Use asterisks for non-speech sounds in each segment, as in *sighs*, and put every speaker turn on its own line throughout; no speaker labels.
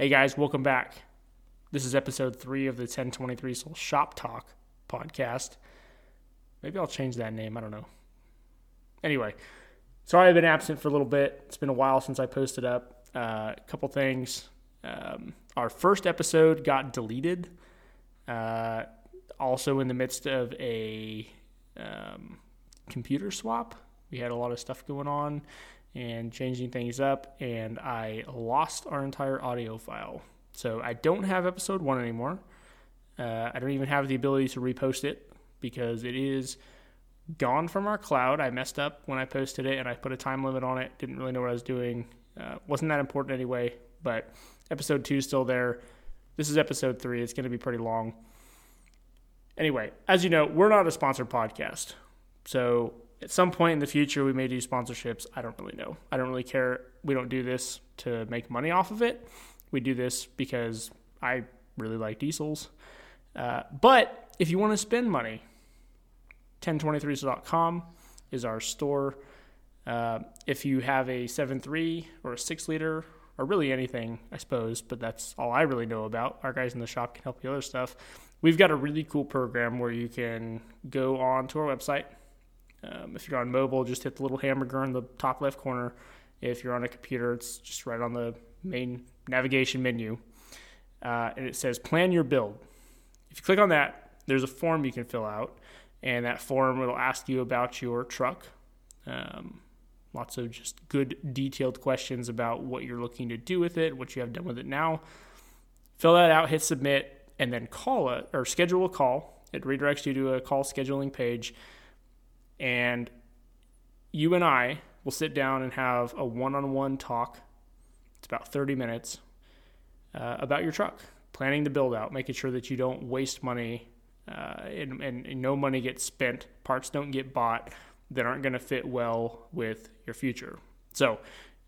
Hey guys, welcome back. This is episode three of the 1023 Soul Shop Talk podcast. Maybe I'll change that name. I don't know. Anyway, sorry I've been absent for a little bit. It's been a while since I posted up. Uh, a couple things. Um, our first episode got deleted. Uh, also, in the midst of a um, computer swap, we had a lot of stuff going on and changing things up, and I lost our entire audio file. So I don't have episode one anymore. Uh, I don't even have the ability to repost it because it is gone from our cloud. I messed up when I posted it and I put a time limit on it. Didn't really know what I was doing. Uh, wasn't that important anyway, but episode two is still there. This is episode three. It's going to be pretty long. Anyway, as you know, we're not a sponsored podcast. So at some point in the future, we may do sponsorships. I don't really know. I don't really care. We don't do this to make money off of it. We do this because I really like diesels. Uh, but if you want to spend money, 1023s.com is our store. Uh, if you have a 7.3 or a 6 liter, or really anything, I suppose, but that's all I really know about. Our guys in the shop can help you other stuff. We've got a really cool program where you can go on to our website. Um, if you're on mobile, just hit the little hamburger in the top left corner. If you're on a computer, it's just right on the main navigation menu. Uh, and it says plan your build. If you click on that, there's a form you can fill out and that form will ask you about your truck. Um, lots of just good detailed questions about what you're looking to do with it, what you have done with it now. Fill that out, hit submit, and then call it or schedule a call. It redirects you to a call scheduling page, and you and I will sit down and have a one-on-one talk. It's about 30 minutes uh, about your truck, planning the build out, making sure that you don't waste money uh, and, and, and no money gets spent, parts don't get bought that aren't going to fit well with your future. So,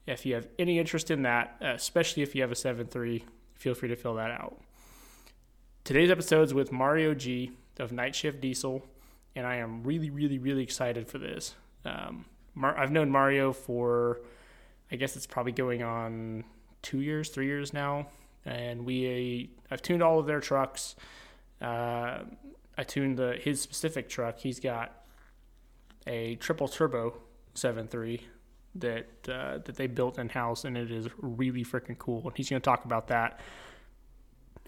if you have any interest in that, especially if you have a 7.3, feel free to fill that out. Today's episode is with Mario G of Night Shift Diesel, and I am really, really, really excited for this. Um, Mar- I've known Mario for, I guess it's probably going on two years, three years now, and we I've tuned all of their trucks. Uh, I tuned the his specific truck. He's got a triple turbo 7.3 that uh, that they built in house, and it is really freaking cool. And he's going to talk about that.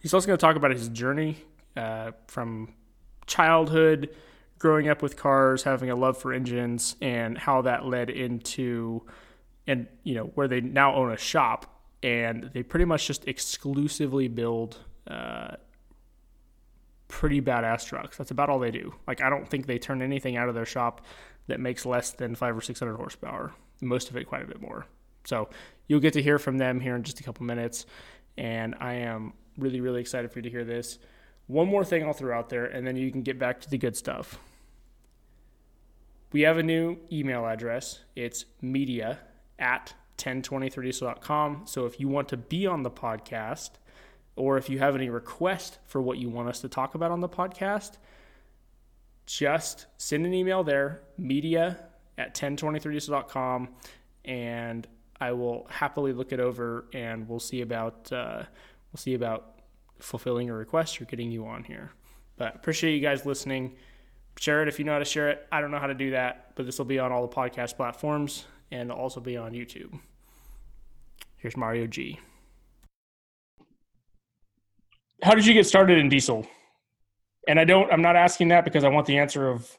He's also going to talk about his journey uh, from childhood, growing up with cars, having a love for engines, and how that led into and you know where they now own a shop and they pretty much just exclusively build uh, pretty badass trucks. That's about all they do. Like I don't think they turn anything out of their shop that makes less than five or six hundred horsepower. Most of it quite a bit more. So you'll get to hear from them here in just a couple minutes, and I am really really excited for you to hear this. One more thing I'll throw out there, and then you can get back to the good stuff. We have a new email address. It's media at 1023diesel.com. So if you want to be on the podcast, or if you have any request for what you want us to talk about on the podcast, just send an email there, media at 1023diesel.com, and I will happily look it over and we'll see about uh, we'll see about fulfilling your request or getting you on here. But appreciate you guys listening. Share it if you know how to share it. I don't know how to do that, but this will be on all the podcast platforms and also be on YouTube. Here's Mario G how did you get started in diesel? And I don't. I'm not asking that because I want the answer of,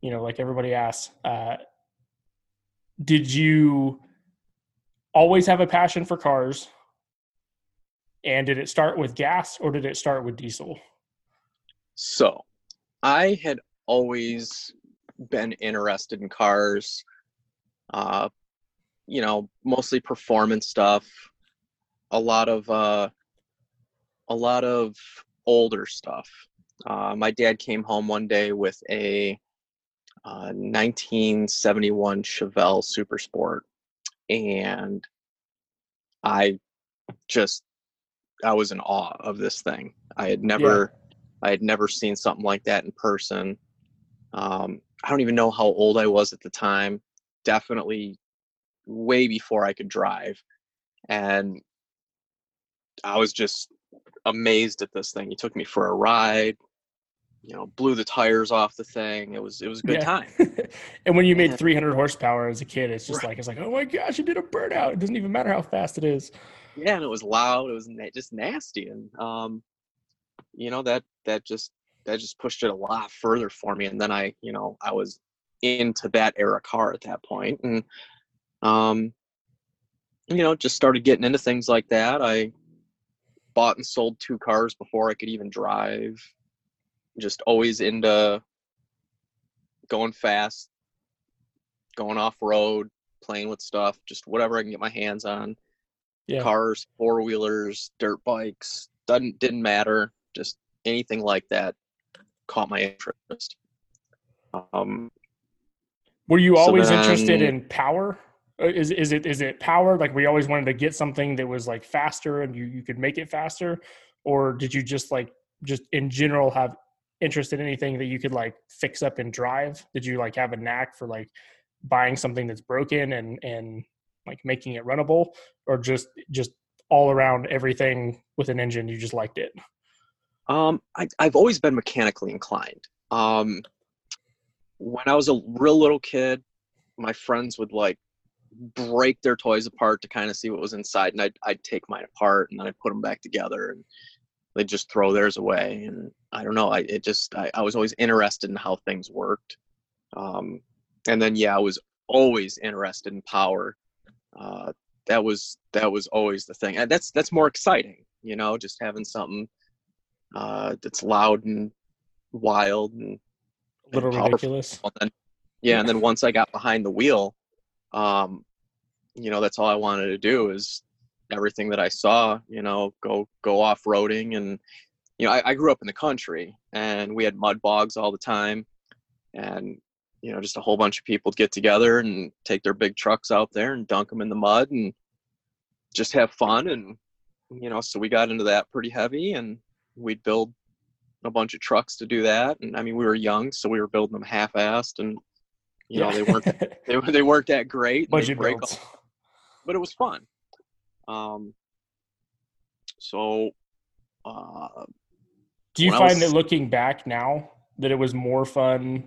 you know, like everybody asks. Uh, did you always have a passion for cars? And did it start with gas or did it start with diesel?
So, I had always been interested in cars. Uh, you know, mostly performance stuff. A lot of uh, a lot of older stuff. Uh, my dad came home one day with a uh, 1971 Chevelle Super Sport, and I just I was in awe of this thing. I had never yeah. I had never seen something like that in person. Um, I don't even know how old I was at the time. Definitely way before I could drive, and I was just amazed at this thing. He took me for a ride, you know, blew the tires off the thing. It was it was a good yeah. time. *laughs*
and when you made 300 horsepower as a kid, it's just right. like it's like, oh my gosh, you did a burnout. It doesn't even matter how fast it is.
Yeah, and it was loud. It was na- just nasty, and um, you know that that just that just pushed it a lot further for me. And then I, you know, I was into that era car at that point, and um, you know, just started getting into things like that. I bought and sold two cars before I could even drive. Just always into going fast, going off road, playing with stuff, just whatever I can get my hands on. Yeah. Cars, four wheelers, dirt bikes, doesn't didn't matter. Just anything like that caught my interest. Um,
Were you always so then, interested in power? Uh, is is it is it power? Like we always wanted to get something that was like faster and you you could make it faster, or did you just like just in general have interest in anything that you could like fix up and drive? Did you like have a knack for like buying something that's broken and and like making it runnable, or just just all around everything with an engine you just liked it?
Um, I, I've always been mechanically inclined. Um, when I was a real little kid, my friends would like break their toys apart to kind of see what was inside and I'd, I'd take mine apart and then I'd put them back together and they'd just throw theirs away and I don't know I it just I, I was always interested in how things worked. Um, and then yeah I was always interested in power. Uh, that was that was always the thing. And that's that's more exciting you know just having something uh, that's loud and wild and
a little ridiculous.
And then, yeah and then once I got behind the wheel um, you know, that's all I wanted to do is everything that I saw, you know, go go off roading. And you know, I, I grew up in the country and we had mud bogs all the time. And you know, just a whole bunch of people get together and take their big trucks out there and dunk them in the mud and just have fun. And you know, so we got into that pretty heavy and we'd build a bunch of trucks to do that and I mean we were young so we were building them half-assed and you know, they weren't *laughs* they, they weren't that great. But it was fun. Um, so, uh,
do you find was, that looking back now that it was more fun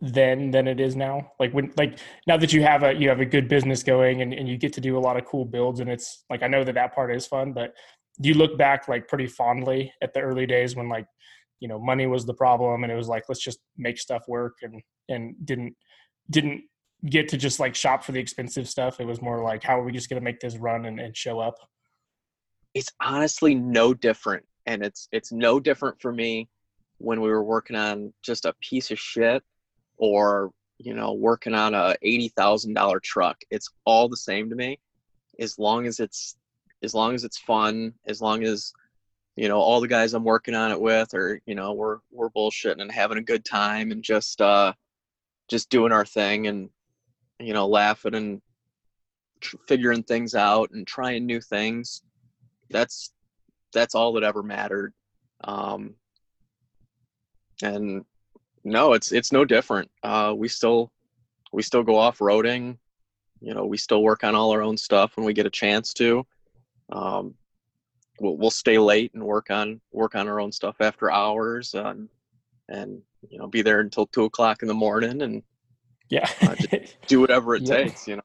then than it is now? Like when, like now that you have a you have a good business going and, and you get to do a lot of cool builds, and it's like I know that that part is fun, but you look back like pretty fondly at the early days when like you know money was the problem and it was like let's just make stuff work and and didn't didn't get to just like shop for the expensive stuff. It was more like, how are we just going to make this run and, and show up?
It's honestly no different. And it's, it's no different for me when we were working on just a piece of shit or, you know, working on a $80,000 truck. It's all the same to me as long as it's, as long as it's fun, as long as, you know, all the guys I'm working on it with or, you know, we're, we're bullshitting and having a good time and just, uh, just doing our thing and you know laughing and tr- figuring things out and trying new things. That's that's all that ever mattered. Um and no it's it's no different. Uh we still we still go off roading you know we still work on all our own stuff when we get a chance to um we'll, we'll stay late and work on work on our own stuff after hours and and you know be there until two o'clock in the morning and
yeah
uh, do whatever it *laughs* yeah. takes you know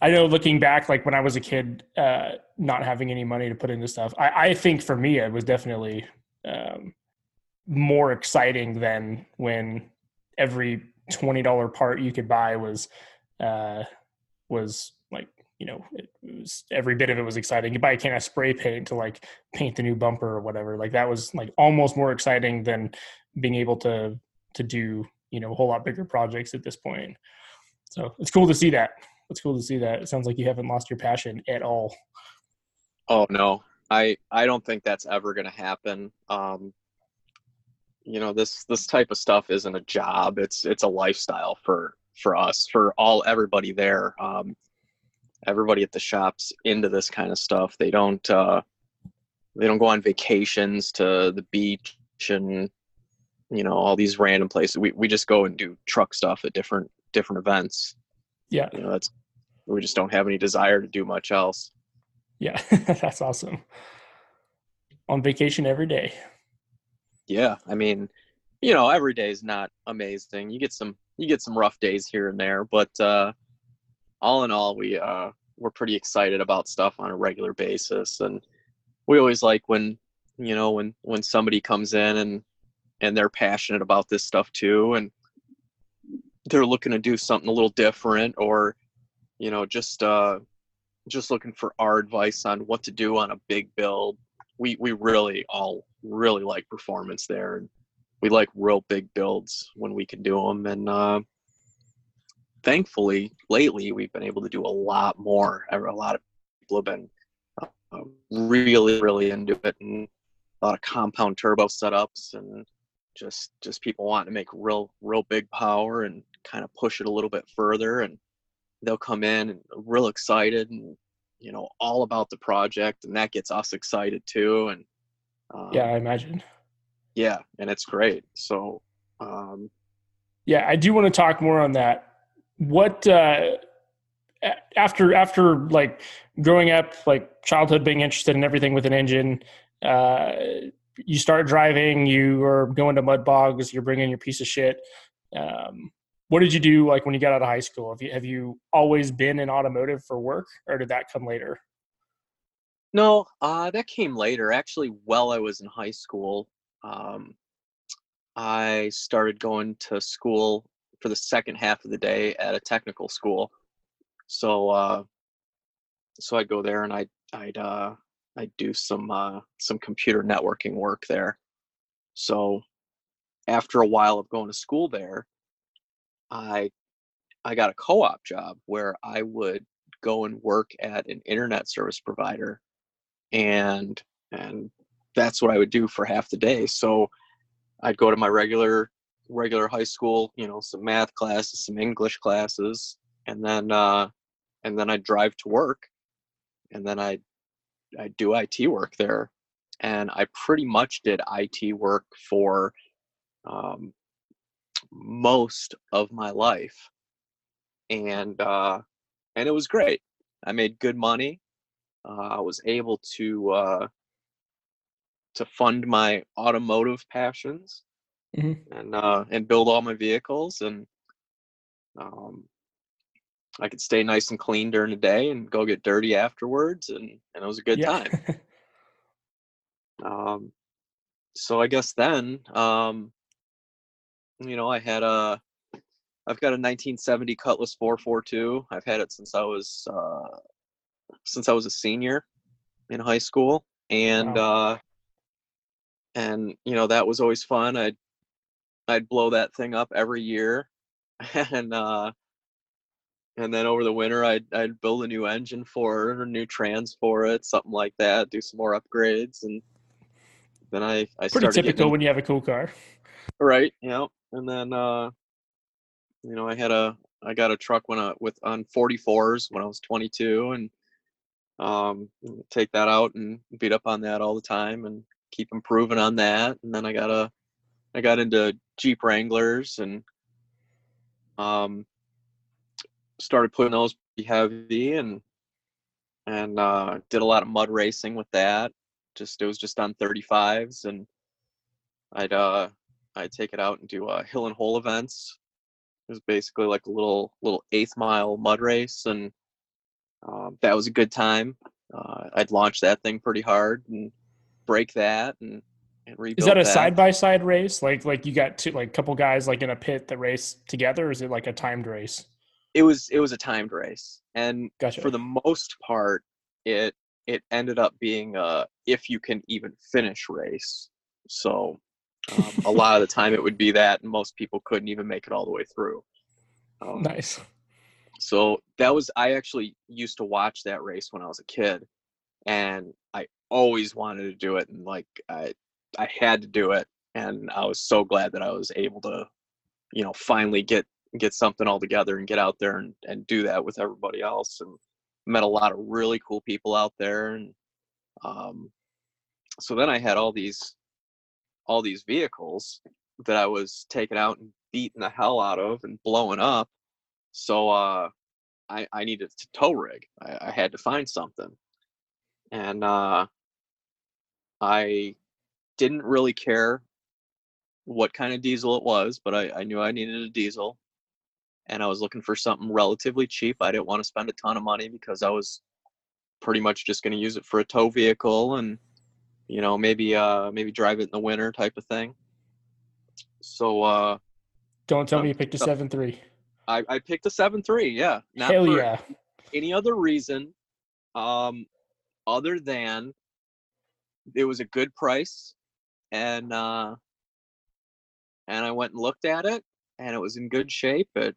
i know looking back like when i was a kid uh, not having any money to put into stuff i, I think for me it was definitely um, more exciting than when every $20 part you could buy was uh, was you know was every bit of it was exciting you buy a can of spray paint to like paint the new bumper or whatever like that was like almost more exciting than being able to to do you know a whole lot bigger projects at this point. So it's cool to see that. It's cool to see that. It sounds like you haven't lost your passion at all.
Oh no. I i don't think that's ever going to happen. Um you know this this type of stuff isn't a job. It's it's a lifestyle for for us for all everybody there. Um everybody at the shops into this kind of stuff. They don't uh, they don't go on vacations to the beach and you know all these random places. We we just go and do truck stuff at different different events.
Yeah,
you know that's we just don't have any desire to do much else.
Yeah, *laughs* that's awesome. On vacation every day.
Yeah, I mean, you know, every day is not amazing. You get some you get some rough days here and there, but uh all in all, we uh we're pretty excited about stuff on a regular basis. And we always like when you know when when somebody comes in and and they're passionate about this stuff too and they're looking to do something a little different or you know just uh just looking for our advice on what to do on a big build. We we really all really like performance there and we like real big builds when we can do them and uh thankfully lately we've been able to do a lot more. A lot of people have been uh, really really into it and a lot of compound turbo setups and just just people wanting to make real real big power and kind of push it a little bit further and they'll come in and real excited and you know all about the project and that gets us excited too and
um, yeah i imagine.
Yeah and it's great. So um,
yeah i do want to talk more on that what uh after after like growing up like childhood being interested in everything with an engine uh you start driving, you are going to mud bogs, you're bringing your piece of shit. Um, what did you do like when you got out of high school? Have you have you always been in automotive for work, or did that come later?
No, uh, that came later. Actually, while I was in high school, um, I started going to school for the second half of the day at a technical school. So, uh, so I'd go there and I'd I'd uh, I'd do some uh, some computer networking work there. So after a while of going to school there, I I got a co-op job where I would go and work at an internet service provider and and that's what I would do for half the day. So I'd go to my regular regular high school, you know, some math classes, some English classes, and then uh and then I'd drive to work and then I'd I do IT work there, and I pretty much did IT work for um, most of my life, and uh, and it was great. I made good money. Uh, I was able to uh, to fund my automotive passions mm-hmm. and uh, and build all my vehicles and um, I could stay nice and clean during the day and go get dirty afterwards, and and it was a good yeah. time. *laughs* um, so I guess then, um, you know, I had a, I've got a 1970 Cutlass 442. I've had it since I was uh, since I was a senior in high school, and wow. uh, and you know that was always fun. I'd I'd blow that thing up every year, *laughs* and uh, and then over the winter I'd I'd build a new engine for it or new trans for it, something like that. Do some more upgrades, and then I I
pretty typical getting, when you have a cool car,
right? Know, and then uh, you know I had a I got a truck when I with on 44s when I was 22, and um take that out and beat up on that all the time and keep improving on that. And then I got a I got into Jeep Wranglers and um started putting those pretty heavy and and uh, did a lot of mud racing with that. Just it was just on 35s, and I'd uh, I'd take it out and do uh, hill and hole events. It was basically like a little little eighth mile mud race, and uh, that was a good time. Uh, I'd launch that thing pretty hard and break that and and rebuild.
Is that a side by side race? Like like you got two like couple guys like in a pit that race together, or is it like a timed race?
it was it was a timed race, and gotcha. for the most part, it it ended up being a if you can even finish race. So um, a lot of the time it would be that, and most people couldn't even make it all the way through.
Um, nice.
So that was I actually used to watch that race when I was a kid, and I always wanted to do it, and like I I had to do it, and I was so glad that I was able to, you know, finally get get something all together and get out there and, and do that with everybody else and met a lot of really cool people out there and um, so then i had all these all these vehicles that i was taking out and beating the hell out of and blowing up so uh, I, I needed to tow rig. I, I had to find something and uh, I didn't really care what kind of diesel it was, but I, I knew I needed a diesel, and I was looking for something relatively cheap. I didn't want to spend a ton of money because I was pretty much just going to use it for a tow vehicle and you know maybe uh maybe drive it in the winter type of thing. So uh,
don't tell um, me you picked a seven three.
I, I picked a seven three. Yeah,
Not hell yeah.
Any other reason, um, other than it was a good price, and uh, and I went and looked at it, and it was in good shape. It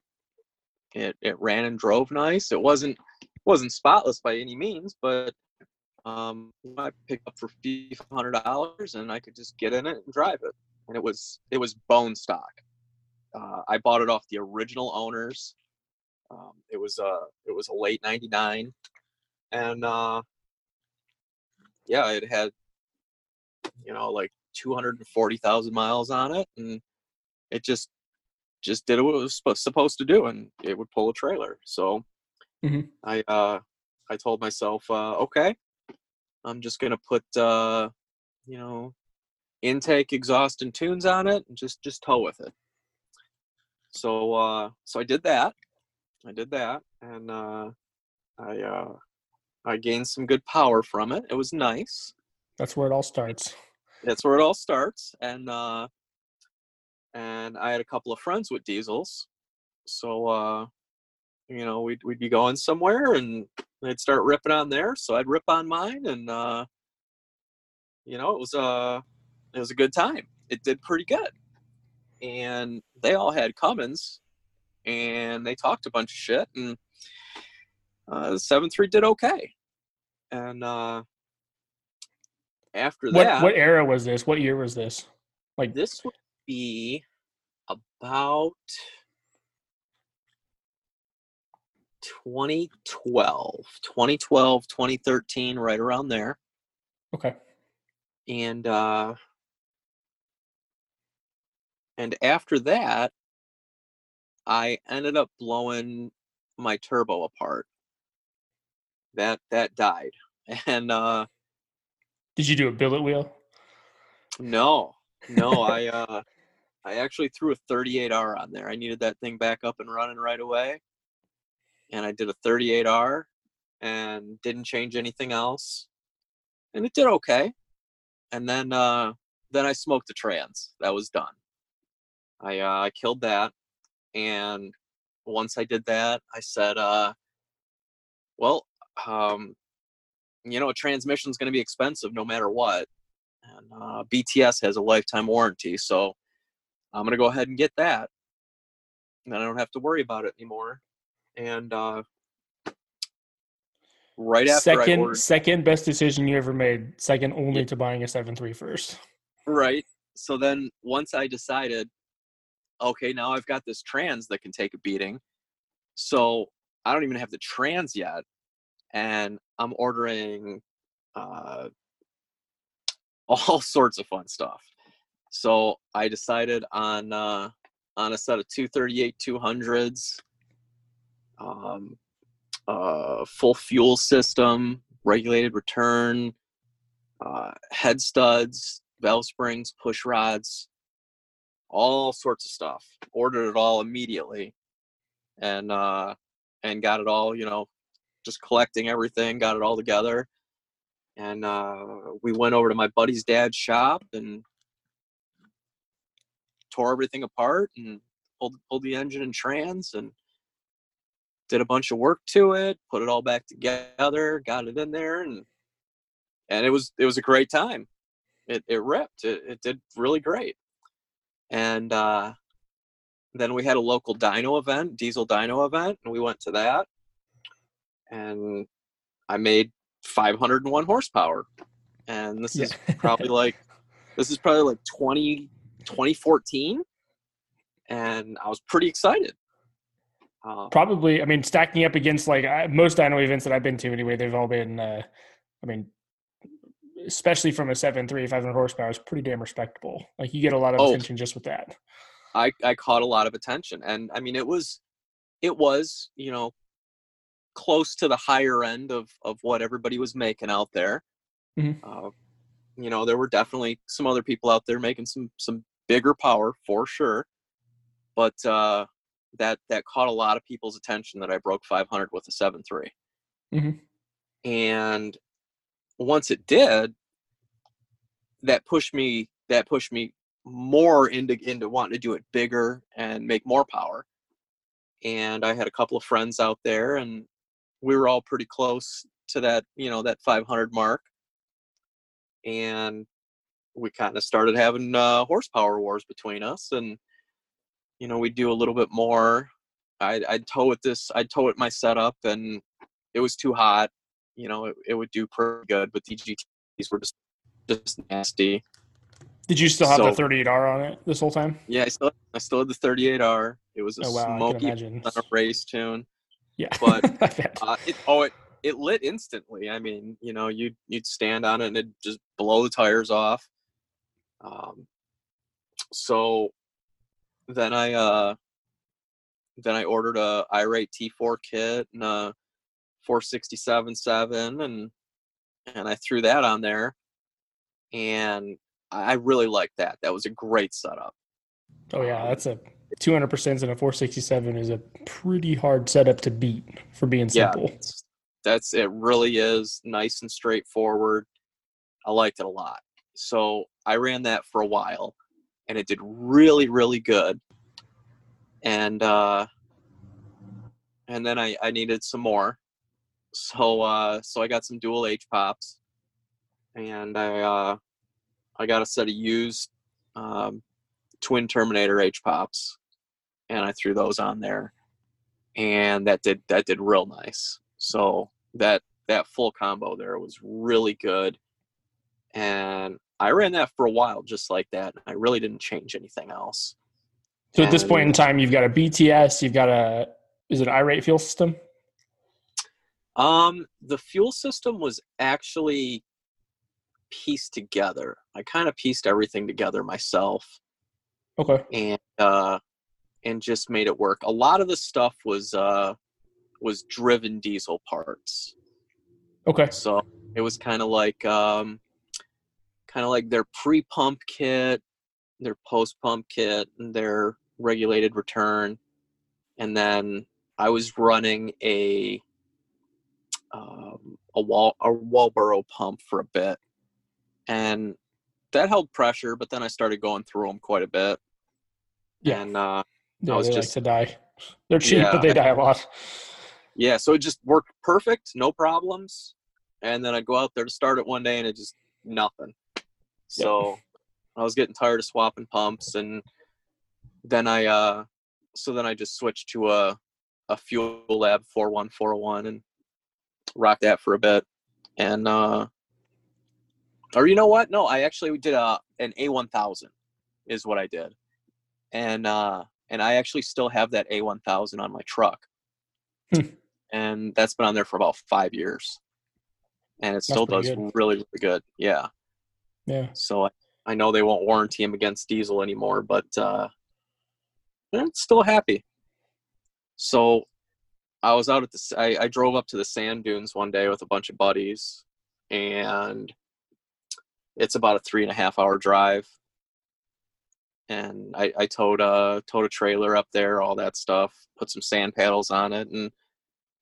it it ran and drove nice. It wasn't wasn't spotless by any means, but um, I picked up for five hundred dollars, and I could just get in it and drive it. And it was it was bone stock. Uh, I bought it off the original owners. Um, it was a it was a late '99, and uh, yeah, it had you know like 240,000 miles on it, and it just just did what it was supposed to do, and it would pull a trailer. So mm-hmm. I uh, I told myself, uh, okay, I'm just gonna put uh, you know intake, exhaust, and tunes on it, and just just tow with it. So uh, so I did that. I did that, and uh, I uh, I gained some good power from it. It was nice.
That's where it all starts.
That's where it all starts, and uh, and I had a couple of friends with diesels, so uh, you know we'd we'd be going somewhere and they'd start ripping on there, so I'd rip on mine, and uh, you know it was a uh, it was a good time. It did pretty good and they all had Cummins, and they talked a bunch of shit, and uh, seven three did okay, and uh, after that,
what what era was this? What year was this?
Like this would be about 2012 2012 2013 right around there
okay
and uh and after that, I ended up blowing my turbo apart. That that died. *laughs* And uh
Did you do a billet wheel?
No. No, I uh I actually threw a 38R on there. I needed that thing back up and running right away. And I did a 38R and didn't change anything else. And it did okay. And then uh then I smoked the trans. That was done. I uh, I killed that, and once I did that, I said, uh, well, um, you know, a transmission is going to be expensive no matter what, and uh, BTS has a lifetime warranty, so I'm going to go ahead and get that, and I don't have to worry about it anymore. And uh, right after
second
ordered,
second best decision you ever made, second only yeah. to buying a seven three first.
Right. So then once I decided okay, now I've got this trans that can take a beating. So I don't even have the trans yet. And I'm ordering uh, *laughs* all sorts of fun stuff. So I decided on uh, on a set of 238 200s, um, uh, full fuel system, regulated return, uh, head studs, valve springs, push rods, all sorts of stuff. Ordered it all immediately, and uh, and got it all. You know, just collecting everything, got it all together, and uh, we went over to my buddy's dad's shop and tore everything apart and pulled pulled the engine and trans and did a bunch of work to it, put it all back together, got it in there, and and it was it was a great time. It it ripped. It, it did really great and uh, then we had a local dyno event, diesel dyno event, and we went to that, and I made 501 horsepower, and this yeah. is probably like *laughs* this is probably like 20 2014, and I was pretty excited.
Um, probably, I mean, stacking up against like most dyno events that I've been to anyway, they've all been, uh, I mean, especially from a seven three five hundred horsepower, is pretty damn respectable. Like you get a lot of oh, attention just with that.
I I caught a lot of attention, and I mean it was, it was you know, close to the higher end of of what everybody was making out there.
Mhm.
Uh, you know, there were definitely some other people out there making some some bigger power for sure, but uh, that that caught a lot of people's attention that I broke 500 with a 7.3.
Mhm.
And once it did, that pushed me that pushed me more into into wanting to do it bigger and make more power. And I had a couple of friends out there, and we were all pretty close to that you know that 500 mark. And we kind of started having uh, horsepower wars between us, and you know we'd do a little bit more. I'd, I'd tow it this, I'd tow it my setup, and it was too hot. You know, it, it would do pretty good, but the GTs were just just nasty.
Did you still have
So-
the 38R on it this whole time?
Yeah, I still I still had the 38R. It was a
Oh wow,
smoky on a *laughs* race tune.
Yeah,
but, *laughs* Uh, it, oh, it it lit instantly. I mean, you know, you'd you'd stand on it and it'd just blow the tires off. Um, so then I uh then I ordered a irate T4 kit and a 467.7 and and I threw that on there, and I I really liked that. That was a great setup.
oh yeah, that's a 200 percent and a 467 is a pretty hard setup to beat for being
Yeah,
simple.
it's- that's it. Really is nice and straightforward. I liked it a lot. So I ran that for a while, and it did really, really good. And uh, and then I I needed some more, so uh, so I got some dual H pops, and I uh, I got a set of used um, twin Terminator H pops, and I threw those on there, and that did that did real nice. So that that full combo there was really good, and I ran that for a while just like that. I really didn't change anything else.
So at this point in time, you've got a BTS, you've got a is it irate fuel system?
Um, the fuel system was actually pieced together. I kind of pieced everything together myself.
Okay.
and uh and just made it work. A lot of the stuff was uh was driven diesel parts.
Okay.
So it was kind of like um kind of like their pre-pump kit, their post-pump kit, and their regulated return. And then I was running a um, a wall a Walboro pump for a bit, and that held pressure. But then I started going through them quite a bit,
Yeah.
and uh,
Yeah,
was
they
just-
like to die. They're cheap,
Yeah.
but they die a lot.
yeah, so it just worked perfect, no problems. And then I'd go out there to start it one day, and it just nothing. So I was getting tired of swapping pumps, and then I uh, so then I just switched to a a Fuelab four one four one and rocked that for a bit, and uh, or you know what? No, I actually did a an A one thousand is what I did, and uh, and I actually still have that A one thousand on my truck,
Hmm.
and that's been on there for about five years, and it still does
good.
really really good. Yeah.
Yeah.
So I, I know they won't warranty him against diesel anymore, but uh, I'm still happy. So I was out at the, I drove up to the sand dunes one day with a bunch of buddies, and it's about a three and a half hour drive. And I, I towed a towed a trailer up there, all that stuff. Put some sand paddles on it, and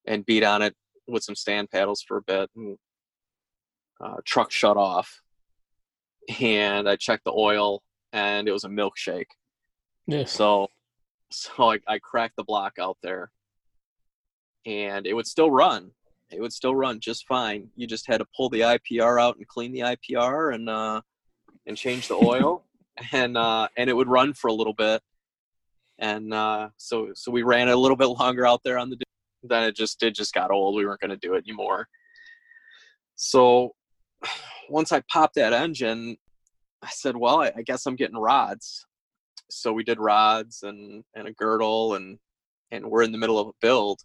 and beat on it with some sand paddles for a bit. And uh, truck shut off, and I checked the oil, and it was a milkshake.
Yeah.
So, so I, I cracked the block out there, and it would still run. It would still run just fine. You just had to pull the IPR out and clean the IPR and uh, and change the *laughs* oil, and uh, and it would run for a little bit. And uh, so so we ran it a little bit longer out there on the. Then it just it just got old. We weren't going to do it anymore. So *sighs* once I popped that engine, I said, "Well, I, I guess I'm getting rods." So we did rods and and a girdle and and we're in the middle of a build,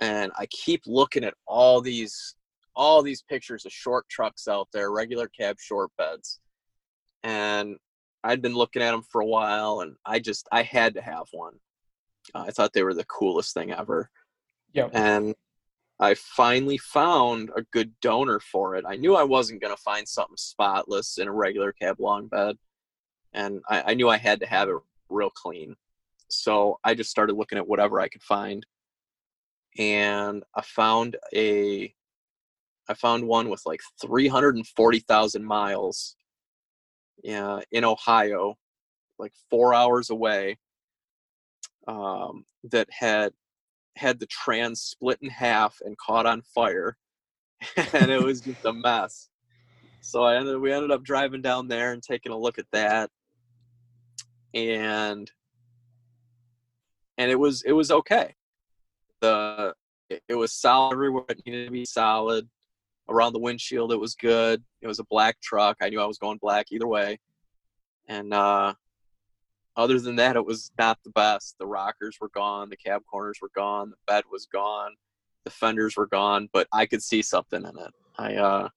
and I keep looking at all these all these pictures of short trucks out there, regular cab short beds, and I'd been looking at them for a while, and I just I had to have one. Uh, I thought they were the coolest thing ever
Yeah.
and I finally found a good donor for it. I knew I wasn't going to find something spotless in a regular cab long bed, and I, I, knew I had to have it real clean. So I just started looking at whatever I could find, and I found a, I found one with like three hundred and forty thousand miles, yeah, in Ohio, like four hours away. Um, that had had the trans split in half and caught on fire *laughs* and it was just a mess. So i ended we ended up driving down there and taking a look at that. And and it was it was okay. The it, it was solid everywhere it needed to be solid around the windshield it was good it was a black truck i knew i was going black either way and uh other than that, it was not the best. The rockers were gone, the cab corners were gone, the bed was gone, the fenders were gone, but I could see something in it. I uh,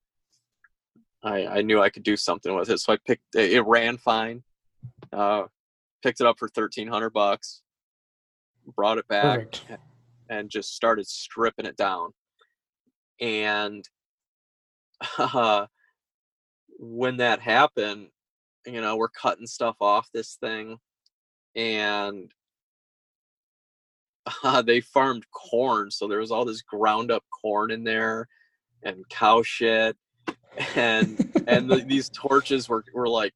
I, I knew I could do something with it, so I picked. It, it ran fine. Uh, picked it up for thirteen hundred bucks. Brought it back Perfect. and just started stripping it down. And uh, when that happened, you know, we're cutting stuff off this thing and uh, *laughs* they farmed corn so there was all this ground up corn in there and cow shit *laughs* and and the, *laughs* these torches were were like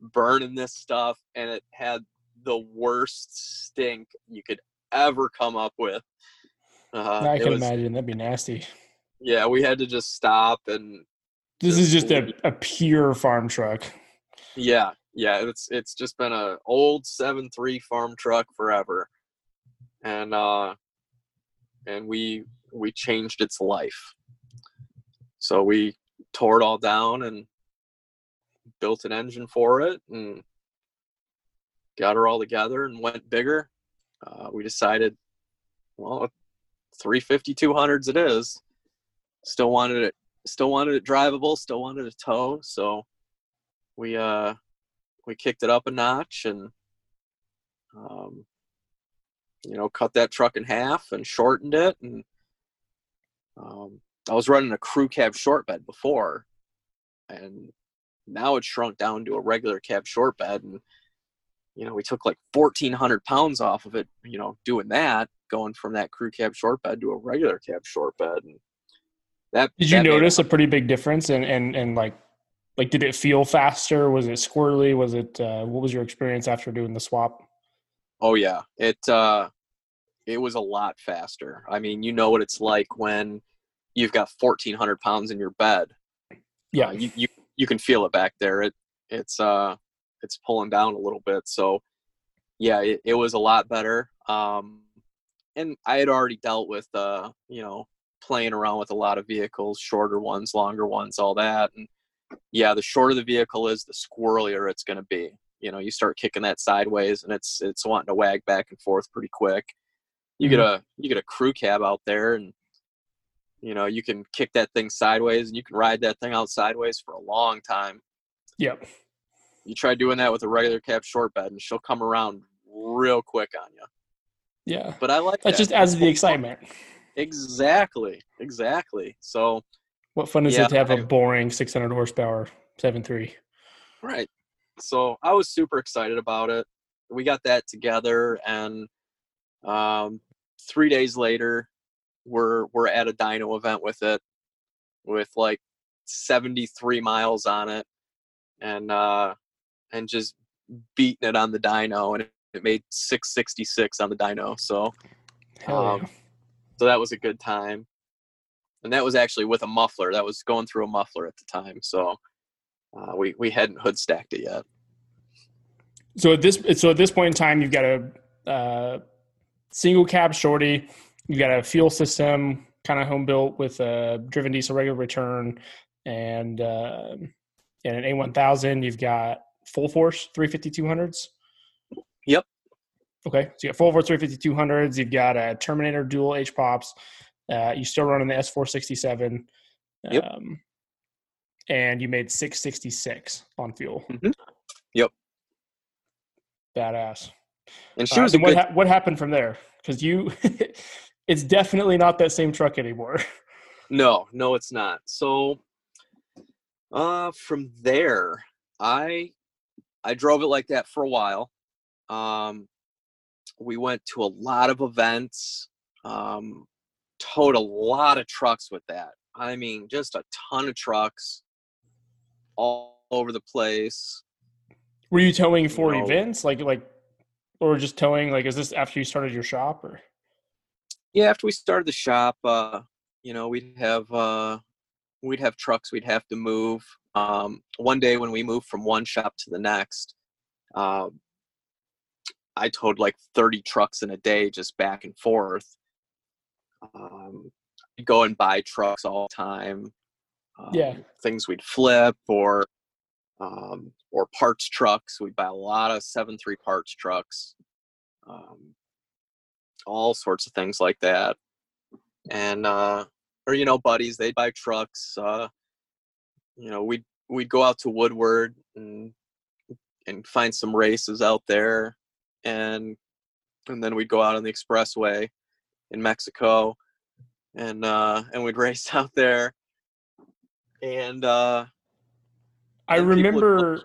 burning this stuff and it had the worst stink you could ever come up with.
Uh, i can was, imagine that'd be nasty
yeah we had to just stop and
this is just a, a pure farm truck
yeah yeah, it's it's just been a old seven three farm truck forever, and uh, and we we changed its life. So we tore it all down and built an engine for it and got her all together and went bigger. Uh, we decided, well, 350 200s it is. Still wanted it, still wanted it drivable, still wanted a tow. So we uh we kicked it up a notch and um, you know cut that truck in half and shortened it and um, i was running a crew cab short bed before and now it's shrunk down to a regular cab short bed and you know we took like 1400 pounds off of it you know doing that going from that crew cab short bed to a regular cab short bed and
that did you that notice a pretty big difference and in, in like like did it feel faster? Was it squirrely? Was it uh, what was your experience after doing the swap?
Oh yeah. It uh it was a lot faster. I mean you know what it's like when you've got 1400 pounds in your bed.
Yeah.
uh, you, you you can feel it back there. It it's uh it's pulling down a little bit. So yeah it, it was a lot better. Um and i had already dealt with uh you know playing around with a lot of vehicles shorter ones longer ones all that and yeah, the shorter the vehicle is, the squirrelier it's going to be. You know, you start kicking that sideways, and it's it's wanting to wag back and forth pretty quick. You mm-hmm. get a you get a crew cab out there, and you know you can kick that thing sideways, and you can ride that thing out sideways for a long time.
Yep.
You try doing that with a regular cab short bed, and she'll come around real quick on you.
Yeah.
But I like
that. that. just adds the excitement.
Exactly. Exactly. So
what fun is yeah, it to have a boring 600 horsepower 7.3?
Right. So I was super excited about it. We got that together, and um, three days later, we're we're at a dyno event with it, with like 73 miles on it, and uh, and just beating it on the dyno, and it, made 666 on the dyno. So, um, so that was a good time and that was actually with a muffler. That was going through a muffler at the time, so uh, we we hadn't hood stacked it yet.
So at this so at this point in time, you've got a uh, single cab shorty, you've got a fuel system kind of home built with a driven diesel regular return, and uh, and an A1000. You've got full force 350 200s. Okay, so you got full force 350 200s. You've got a Terminator dual H pops. Uh, you still running the S467.
Yep.
Um, and you made 666 on fuel.
Mm-hmm. Yep.
Badass.
And she uh, was
what, ha- what happened from there? Because you *laughs* it's definitely not that same truck anymore.
No, no, it's not. So, uh, from there, I I drove it like that for a while. Um, we went to a lot of events. Um, towed a lot of trucks with that. I mean, just a ton of trucks all over the place.
Were you towing for
No.
events, like like, or just towing? Like, is this after you started your shop, or
Yeah, after we started the shop, uh, you know, we'd have uh, we'd have trucks we'd have to move. Um, one day when we moved from one shop to the next, uh, I towed like 30 trucks in a day just back and forth. Um, I'd go and buy trucks all the time. Um,
Yeah.
Things we'd flip or um, or parts trucks. We'd buy a lot of seven three parts trucks. Um, all sorts of things like that. And uh or you know, buddies, they'd buy trucks. Uh you know, we'd we'd go out to Woodward and and find some races out there and and then we'd go out on the expressway in Mexico and uh and we'd *laughs* race out there and uh
I
And would
remember,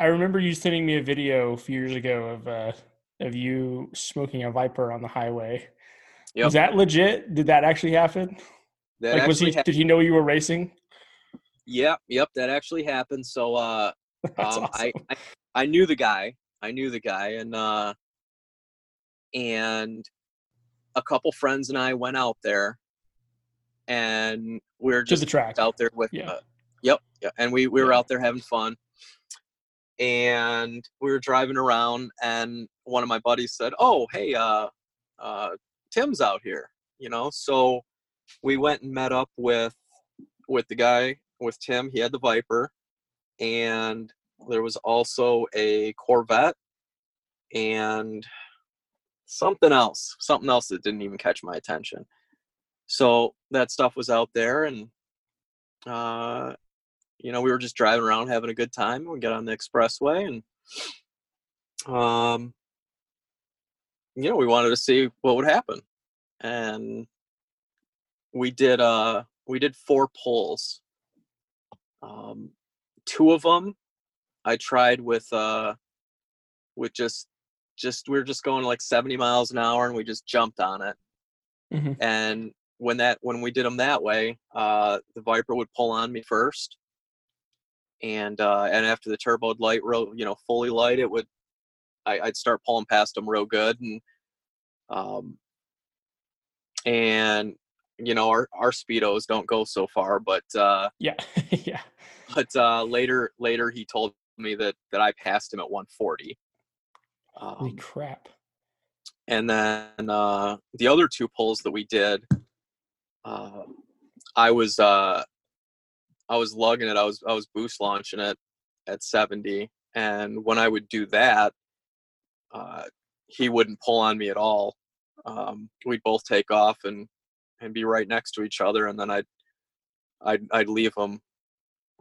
I remember you sending me a video a few years ago of uh, of you smoking a Viper on the highway.
Yep.
Was that legit? Did that actually happen?
that
like, was he?
actually
did he know you were racing?
yep yep that actually happened so uh *laughs* um,
awesome.
I, I I knew the guy. I knew the guy, and uh, and a couple friends and I went out there, and we were
to
just
the track.
out there with.
Yeah.
Uh, yep, yeah, and we we were
Yeah.
out there having fun, and we were driving around, and one of my buddies said, "Oh, hey, uh, uh, Tim's out here," you know. So we went and met up with with the guy with Tim. He had the Viper, and there was also a Corvette and something else, something else that didn't even catch my attention. So that stuff was out there, and uh, you know, we were just driving around having a good time. We got on the expressway, and um, you know, we wanted to see what would happen, and we did. Uh, we did four pulls. Um, two of them I tried with uh with just just we were just going like 70 miles an hour and we just jumped on it.
Mhm.
And when that when we did them that way, uh the Viper would pull on me first. And uh and after the turbo light real you know fully light it would I, I'd start pulling past them real good and um and you know our our speedos don't go so far but uh
Yeah, *laughs* yeah.
but uh, later later he told me that that I passed him at 140.
Holy
Um,
crap!
and then uh, the other two pulls that we did, uh, I was uh, I was lugging it. I was I was boost launching it at 70, and when I would do that, uh, he wouldn't pull on me at all. Um, we'd both take off and and be right next to each other, and then I'd I'd I'd leave him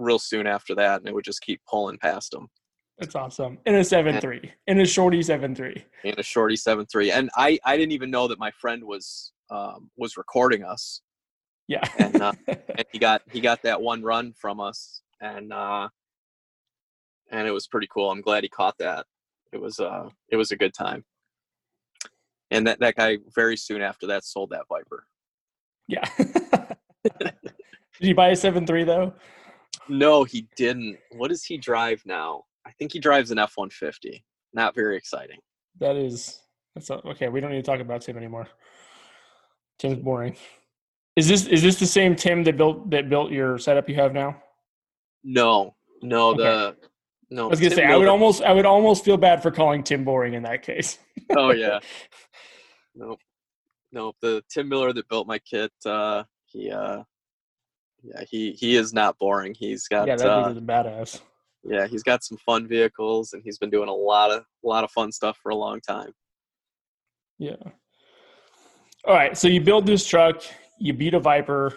real soon after that, and it would just keep pulling past them.
That's awesome. In a seven three, in a shorty seven three.
in a shorty seven three, and I I didn't even know that my friend was um, was recording us,
Yeah.
And, uh, *laughs* and he got he got that one run from us, and uh, and it was pretty cool. I'm glad he caught that. It was uh it was a good time, and that that guy very soon after that sold that Viper.
yeah. *laughs* Did you buy a seven three though?
No, he didn't. What does he drive now? I think he drives an F one fifty. Not very exciting.
That is that's a, okay. We don't need to talk about Tim anymore. Tim's boring. Is this is this the same Tim that built that built your setup you have now?
No, no,
Okay.
the no.
I was gonna
Tim
say I would almost I would almost feel bad for calling Tim boring in that case.
oh *laughs* yeah. Nope. Nope. The Tim Miller that built my kit, uh, he uh yeah, he he is not boring. He's got
yeah, that
uh,
dude is a badass.
yeah, he's got some fun vehicles and he's been doing a lot of a lot of fun stuff for a long time.
Yeah. All right, so you build this truck, you beat a Viper.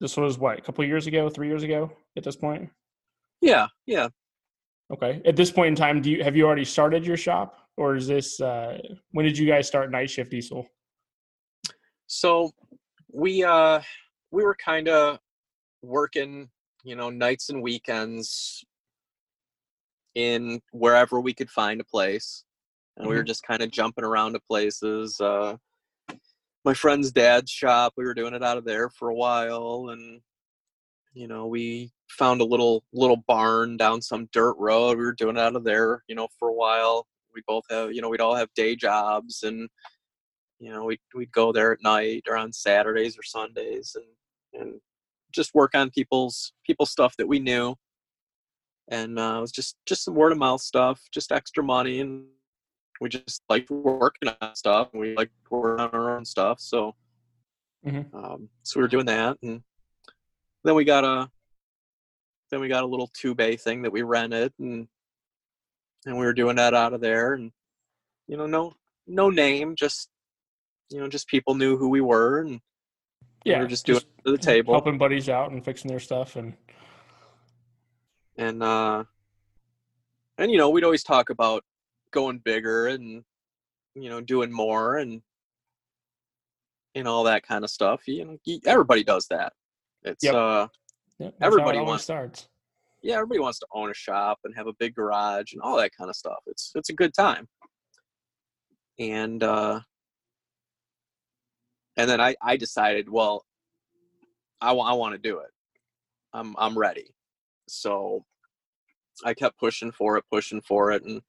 This was what a couple years ago, three years ago at this point.
Yeah, yeah.
Okay. At this point in time, do you have you already started your shop, or is this uh, when did you guys start Night Shift Diesel?
So we uh we were kind of working, you know, nights and weekends in wherever we could find a place. And we were
Mhm.
just kind of jumping around to places. Uh my friend's dad's shop, we were doing it out of there for a while and you know, we found a little little barn down some dirt road. We were doing it out of there, you know, for a while. We both have, you know, we'd all have day jobs and you know, we'd we'd go there at night or on Saturdays or Sundays and and just work on people's people's stuff that we knew. And uh, it was just just some word of mouth stuff, just extra money, and we just liked working on stuff. And we liked working on our own stuff, so
Mhm.
um, so we were doing that, and then we got a then we got a little two bay thing that we rented, and and we were doing that out of there, and you know, no no name, just you know, just people knew who we were, and
Yeah,
we were just doing to the table.
helping buddies out and fixing their stuff, and
and uh and you know we'd always talk about going bigger and you know doing more and and all that kind of stuff you know everybody does that it's
Yep.
uh
it
Everybody wants-
starts.
yeah everybody wants to own a shop and have a big garage and all that kind of stuff it's it's a good time and uh and then i i decided well i, wa- I want to do it. I'm i'm ready. So i kept pushing for it pushing for it and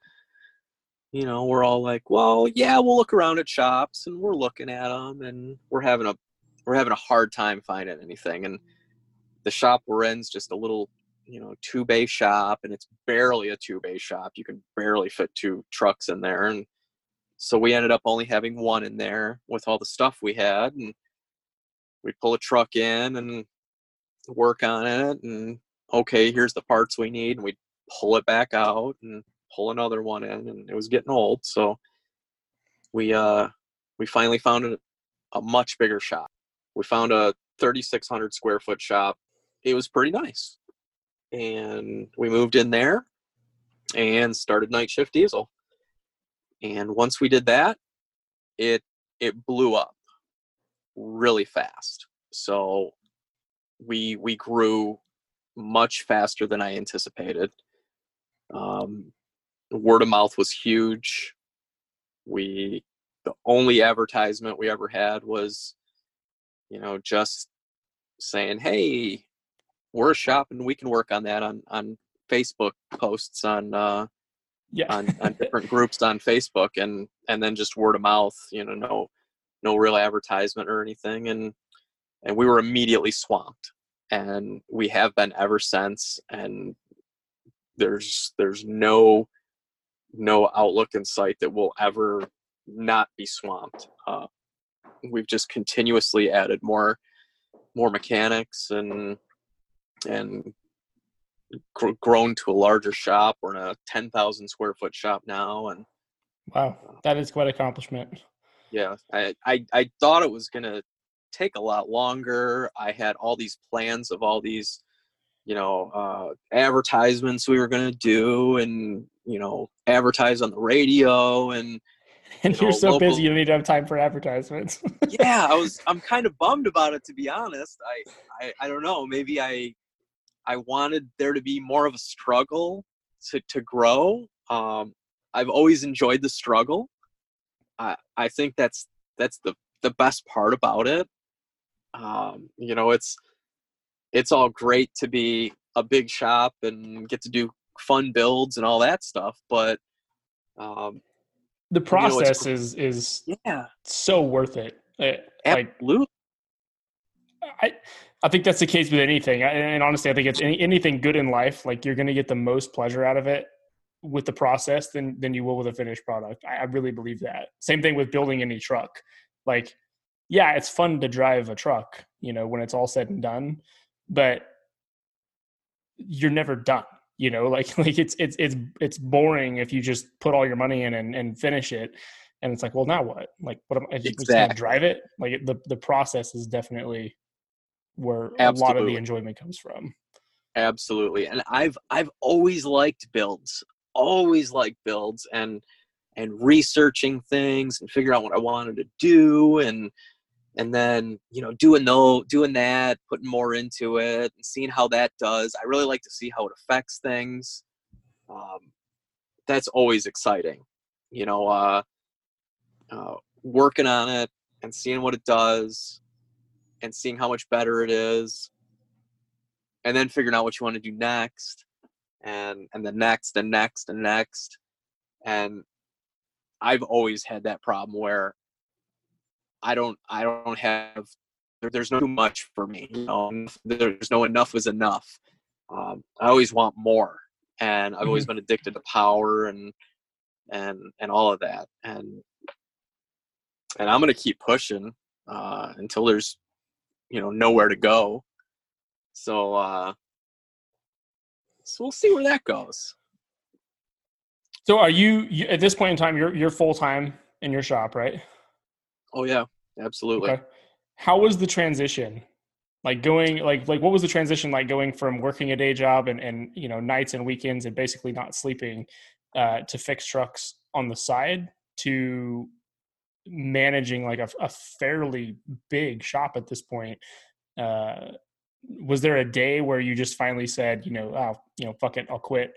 you know we're all like well yeah we'll look around at shops and we're looking at them and we're having a we're having a hard time finding anything. And the shop we're in is just a little you know two bay shop and it's barely a two bay shop. You can barely fit two trucks in there and so we ended up only having one in there with all the stuff we had and we'd pull a truck in and work on it and okay here's the parts we need and we'd pull it back out and pull another one in and it was getting old so we uh we finally found a, a much bigger shop. We found a 3600 square foot shop. It was pretty nice. And we moved in there and started night shift diesel and once we did that it it blew up really fast. So we we grew much faster than i anticipated. Um, word of mouth was huge. We the only advertisement we ever had was you know just saying hey we're a shop and we can work on that on on facebook posts on uh
Yeah,
on, on *laughs* different groups on facebook and and then just word of mouth you know no no real advertisement or anything and and we were immediately swamped and we have been ever since and there's there's no no outlook in sight that will ever not be swamped. Uh, we've just continuously added more more mechanics and and gr- grown to a larger shop. We're in a 10,000 square foot shop now and
wow, that is quite an accomplishment.
yeah. I, I i thought it was gonna take a lot longer. I had all these plans of all these you know uh advertisements we were gonna do and you know advertise on the radio and *laughs*
And
You
you're
know,
so
local-
busy, you don't need to have time for advertisements. *laughs*
yeah i was i'm kind of bummed about it to be honest. I, I i don't know. Maybe i i wanted there to be more of a struggle to to grow um i've always enjoyed the struggle. I i think that's that's the the best part about it. Um you know it's it's all great to be a big shop and get to do fun builds and all that stuff but um
the
know, it's
process is is
yeah.
so worth it. Like
absolutely
I, I think that's the case with anything. And honestly, I think it's any, anything good in life. Like you're going to get the most pleasure out of it with the process than than you will with a finished product. I, I really believe that. Same thing with building any truck. Like, yeah, it's fun to drive a truck, you know, when it's all said and done, but you're never done. You know, *laughs* like like it's it's it's it's boring if you just put all your money in and, and finish it. And it's like, well, now what? Like, what am I just gonna drive it? Like, the the process is definitely where a lot of the enjoyment comes from.
absolutely and i've i've always liked builds always liked builds and and researching things and figuring out what i wanted to do and and then you know doing no doing that putting more into it and seeing how that does. I really like to see how it affects things. Um, that's always exciting you know uh, uh, working on it and seeing what it does and seeing how much better it is and then figuring out what you want to do next and and the next and next and next and i've always had that problem where I don't I don't have there's no too much for me. You know, there's no enough is enough. Um, I always want more, and I've mm-hmm. always been addicted to power and and and all of that. And and I'm gonna keep pushing uh, until there's you know nowhere to go. So uh, so we'll see where that goes.
So are you, you at this point in time? You're you're full time in your shop, right?
Oh yeah, absolutely. Okay.
How was the transition? Like going like like what was the transition like going from working a day job and and you know nights and weekends and basically not sleeping uh, to fix trucks on the side to managing like a, a fairly big shop at this point. Uh, was there a day where you just finally said, you know, oh, you know, fuck it, I'll quit,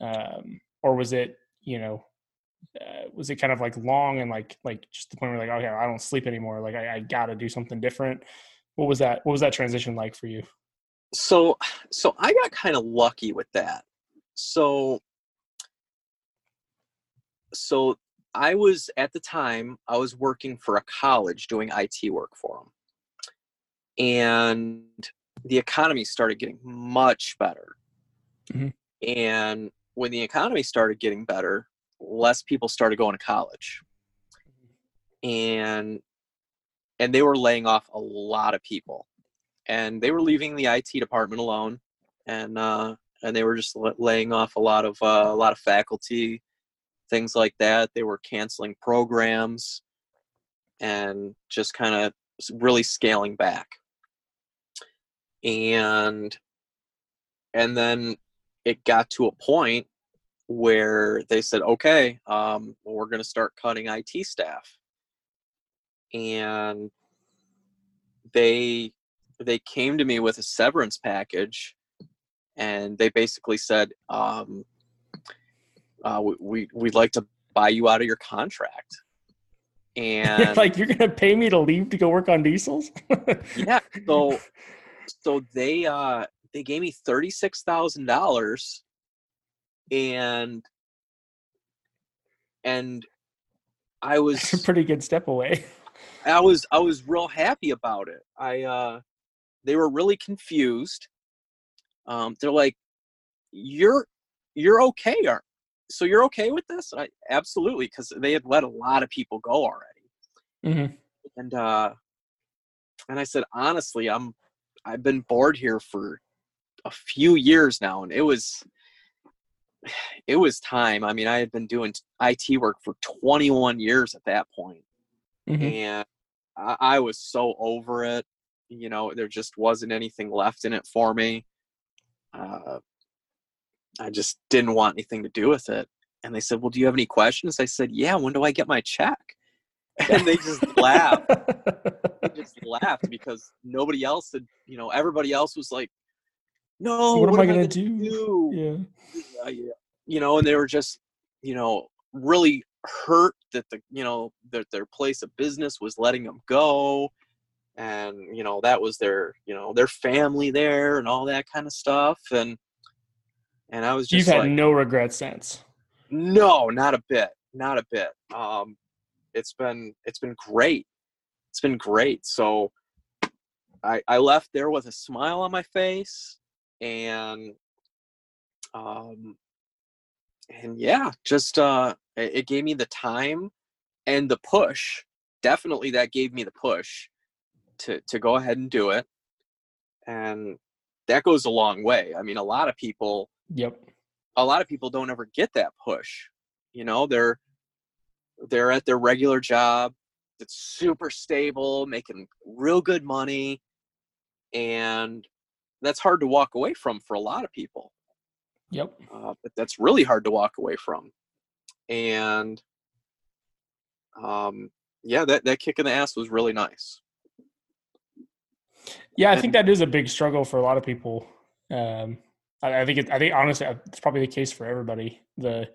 um, or was it, you know, uh, was it kind of like long and like like just the point where like okay I don't sleep anymore like I, I got to do something different. What was that? What was that transition like for you?
So so I got kind of lucky with that. So so I was at the time I was working for a college doing IT work for them, and the economy started getting much better. Mm-hmm. And when the economy started getting better, less people started going to college. And and they were laying off a lot of people. And they were leaving the IT department alone. And uh and they were just laying off a lot of uh, a lot of faculty things like that they were canceling programs and just kind of really scaling back and and then it got to a point where they said, okay, um, we're going to start cutting IT staff. And they they came to me with a severance package and they basically said um, uh, we, we, we'd like to buy you out of your contract *laughs* and
like you're gonna pay me to leave to go work on diesels *laughs*
yeah so so they uh they gave me thirty six thousand dollars and and I *laughs* was
a pretty good step away.
I was I was real happy about it. I uh they were really confused. Um they're like you're you're okay are so you're okay with this? I absolutely cuz they had let a lot of people go already. Mm-hmm. And uh and I said honestly, I'm I've been bored here for a few years now and it was *sighs* it was time. I mean, I had been doing IT work for 21 years at that point. Mm-hmm. and I, I, was so over it. You know, there just wasn't anything left in it for me. Uh, I just didn't want anything to do with it. And they said, "Well, do you have any questions?" I said, "Yeah. When do I get my check?" *laughs* And they just laughed. they just laughed because nobody else had, you know, everybody else was like, no,
what, what am I going to do? do?
Yeah. Yeah. You know, and they were just, you know, really hurt that the, you know, that their place of business was letting them go. And, you know, that was their, you know, their family there and all that kind of stuff. And, and I was just
You've had like, no regrets since.
No, not a bit. Not a bit. Um, it's been, it's been great. It's been great. So I, I left there with a smile on my face and um and yeah just uh it, it gave me the time and the push definitely that gave me the push to to go ahead and do it and that goes a long way i mean a lot of people
yep
a lot of people don't ever get that push you know they're they're at their regular job that's super stable making real good money and that's hard to walk away from for a lot of people.
Yep.
Uh, but that's really hard to walk away from. And um, yeah, that, that kick in the ass was really nice.
Yeah, I think that is a big struggle for a lot of people. Um, I, I think it, I think honestly, it's probably the case for everybody. The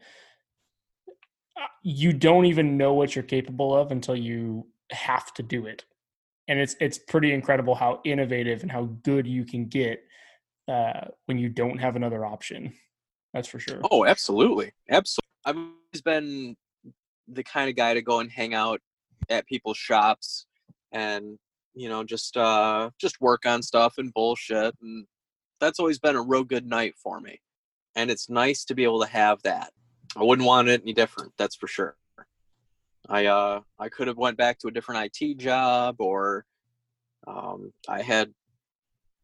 uh, you don't even know what you're capable of until you have to do it, and it's it's pretty incredible how innovative and how good you can get uh, when you don't have another option. That's for sure.
Oh, absolutely, absolutely. I've always been the kind of guy to go and hang out at people's shops and you know just uh just work on stuff and bullshit and that's always been a real good night for me and it's nice to be able to have that. I wouldn't want it any different that's for sure. I uh i could have went back to a different it job or um i had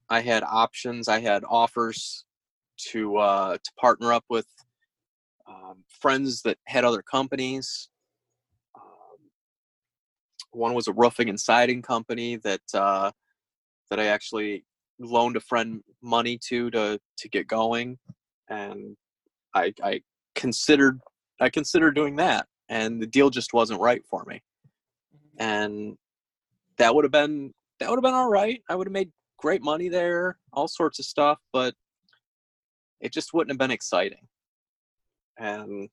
i had options i had offers to uh to partner up with um, friends that had other companies. One was a roofing and siding company that uh, that I actually loaned a friend money to to to get going, and I I considered I considered doing that, and the deal just wasn't right for me, mm-hmm. and that would have been that would have been all right. I would have made great money there, all sorts of stuff, but it just wouldn't have been exciting. And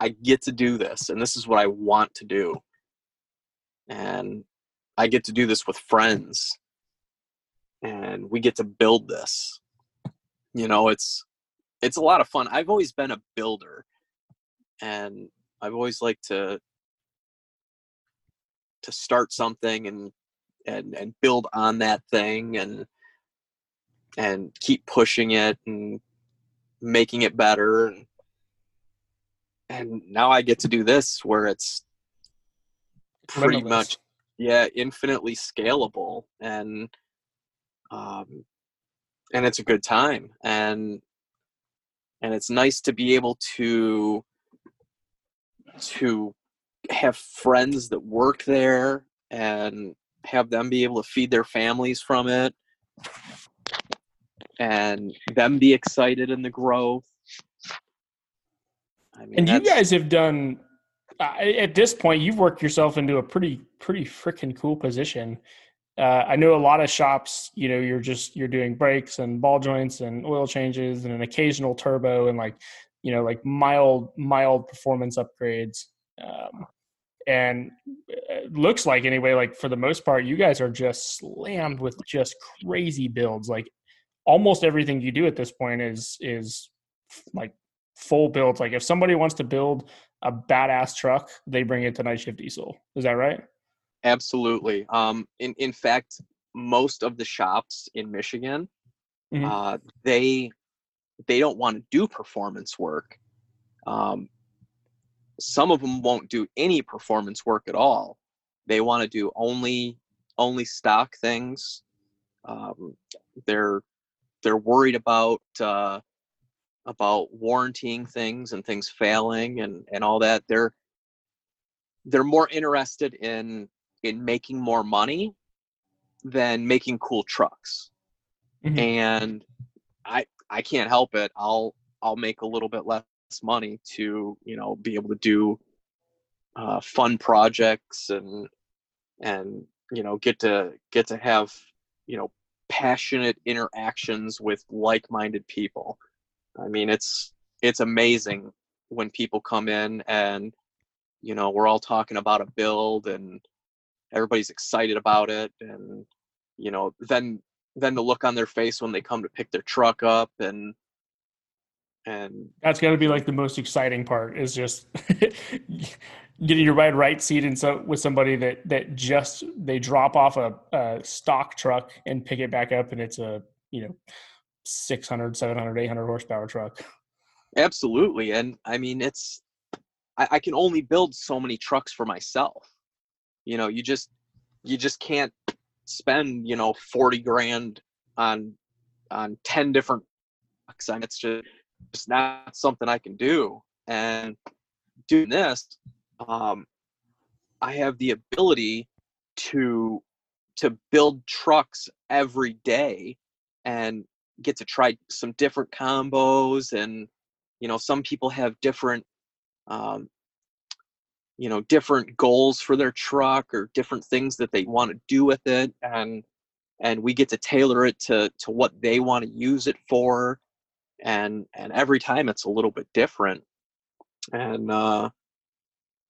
I get to do this, and this is what I want to do and I get to do this with friends and we get to build this. You know, it's it's a lot of fun. I've always been a builder and I've always liked to to start something and and and build on that thing and and keep pushing it and making it better and and now I get to do this where it's pretty much yeah infinitely scalable and um and it's a good time and and it's nice to be able to to have friends that work there and have them be able to feed their families from it and them be excited in the growth
I mean, and you guys have done uh, at this point, you've worked yourself into a pretty pretty freaking cool position. Uh, I know a lot of shops, you know, you're just you're doing brakes and ball joints and oil changes and an occasional turbo and like, you know, like mild mild performance upgrades. Um, and it looks like anyway, like for the most part, you guys are just slammed with just crazy builds. Like almost everything you do at this point is is like full builds. Like if somebody wants to build a badass truck, they bring it to Night Shift Diesel. Is that right?
Absolutely. Um, in in fact, most of the shops in Michigan, mm-hmm. uh, they they don't want to do performance work. Um, some of them won't do any performance work at all. They want to do only only stock things. Um, they're they're worried about uh, about warranting things and things failing and and all that they're they're more interested in in making more money than making cool trucks. Mm-hmm. and i i can't help it. I'll i'll make a little bit less money to you know be able to do uh, fun projects and and you know get to get to have you know passionate interactions with like-minded people. I mean, it's it's amazing when people come in and you know we're all talking about a build and everybody's excited about it and you know then then the look on their face when they come to pick their truck up and and
that's got to be like the most exciting part is just *laughs* getting your right right seat and so with somebody that that just they drop off a, a stock truck and pick it back up and it's a you know 600 700 800 horsepower truck.
Absolutely and i mean it's I, I, can only build so many trucks for myself you know you just you just can't spend you know 40 grand on on 10 different trucks and it's just just not something i can do. And doing this um i have the ability to to build trucks every day and get to try some different combos and you know some people have different um, you know different goals for their truck or different things that they want to do with it and and we get to tailor it to to what they want to use it for and and every time it's a little bit different. And uh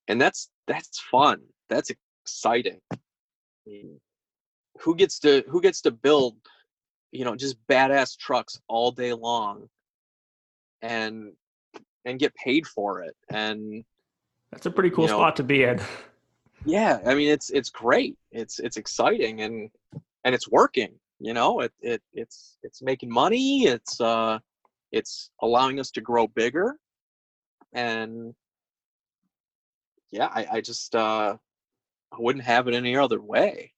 and that's that's fun. That's exciting. Mean, who gets to who gets to build you know just badass trucks all day long and and get paid for it and
That's a pretty cool
You know,
spot to be in. *laughs*
yeah i mean it's it's great it's it's exciting and and it's working you know it, it it's it's making money it's uh it's allowing us to grow bigger and yeah i i just uh i wouldn't have it any other way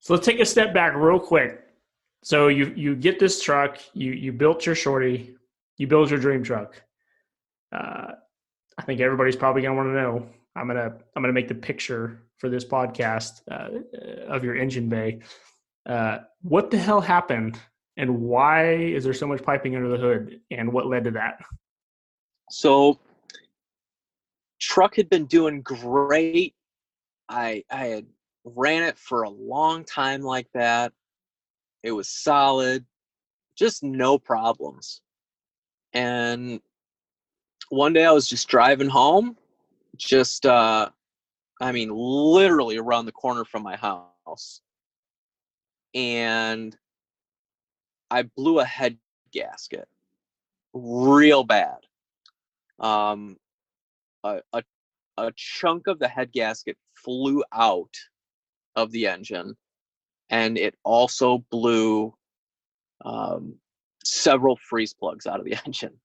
So let's take a step back real quick. So you you get this truck, you you built your shorty, you build your dream truck. Uh, I think everybody's probably gonna want to know. I'm gonna I'm gonna make the picture for this podcast uh, of your engine bay. Uh, what the hell happened, and why is there so much piping under the hood, and what led to that?
So truck had been doing great. I I had ran it for a long time like that. It was solid, just no problems. And one day I was just driving home, just uh I mean literally around the corner from my house. And I blew a head gasket real bad um, a, a, a chunk of the head gasket flew out of the engine and it also blew um, several freeze plugs out of the *laughs* engine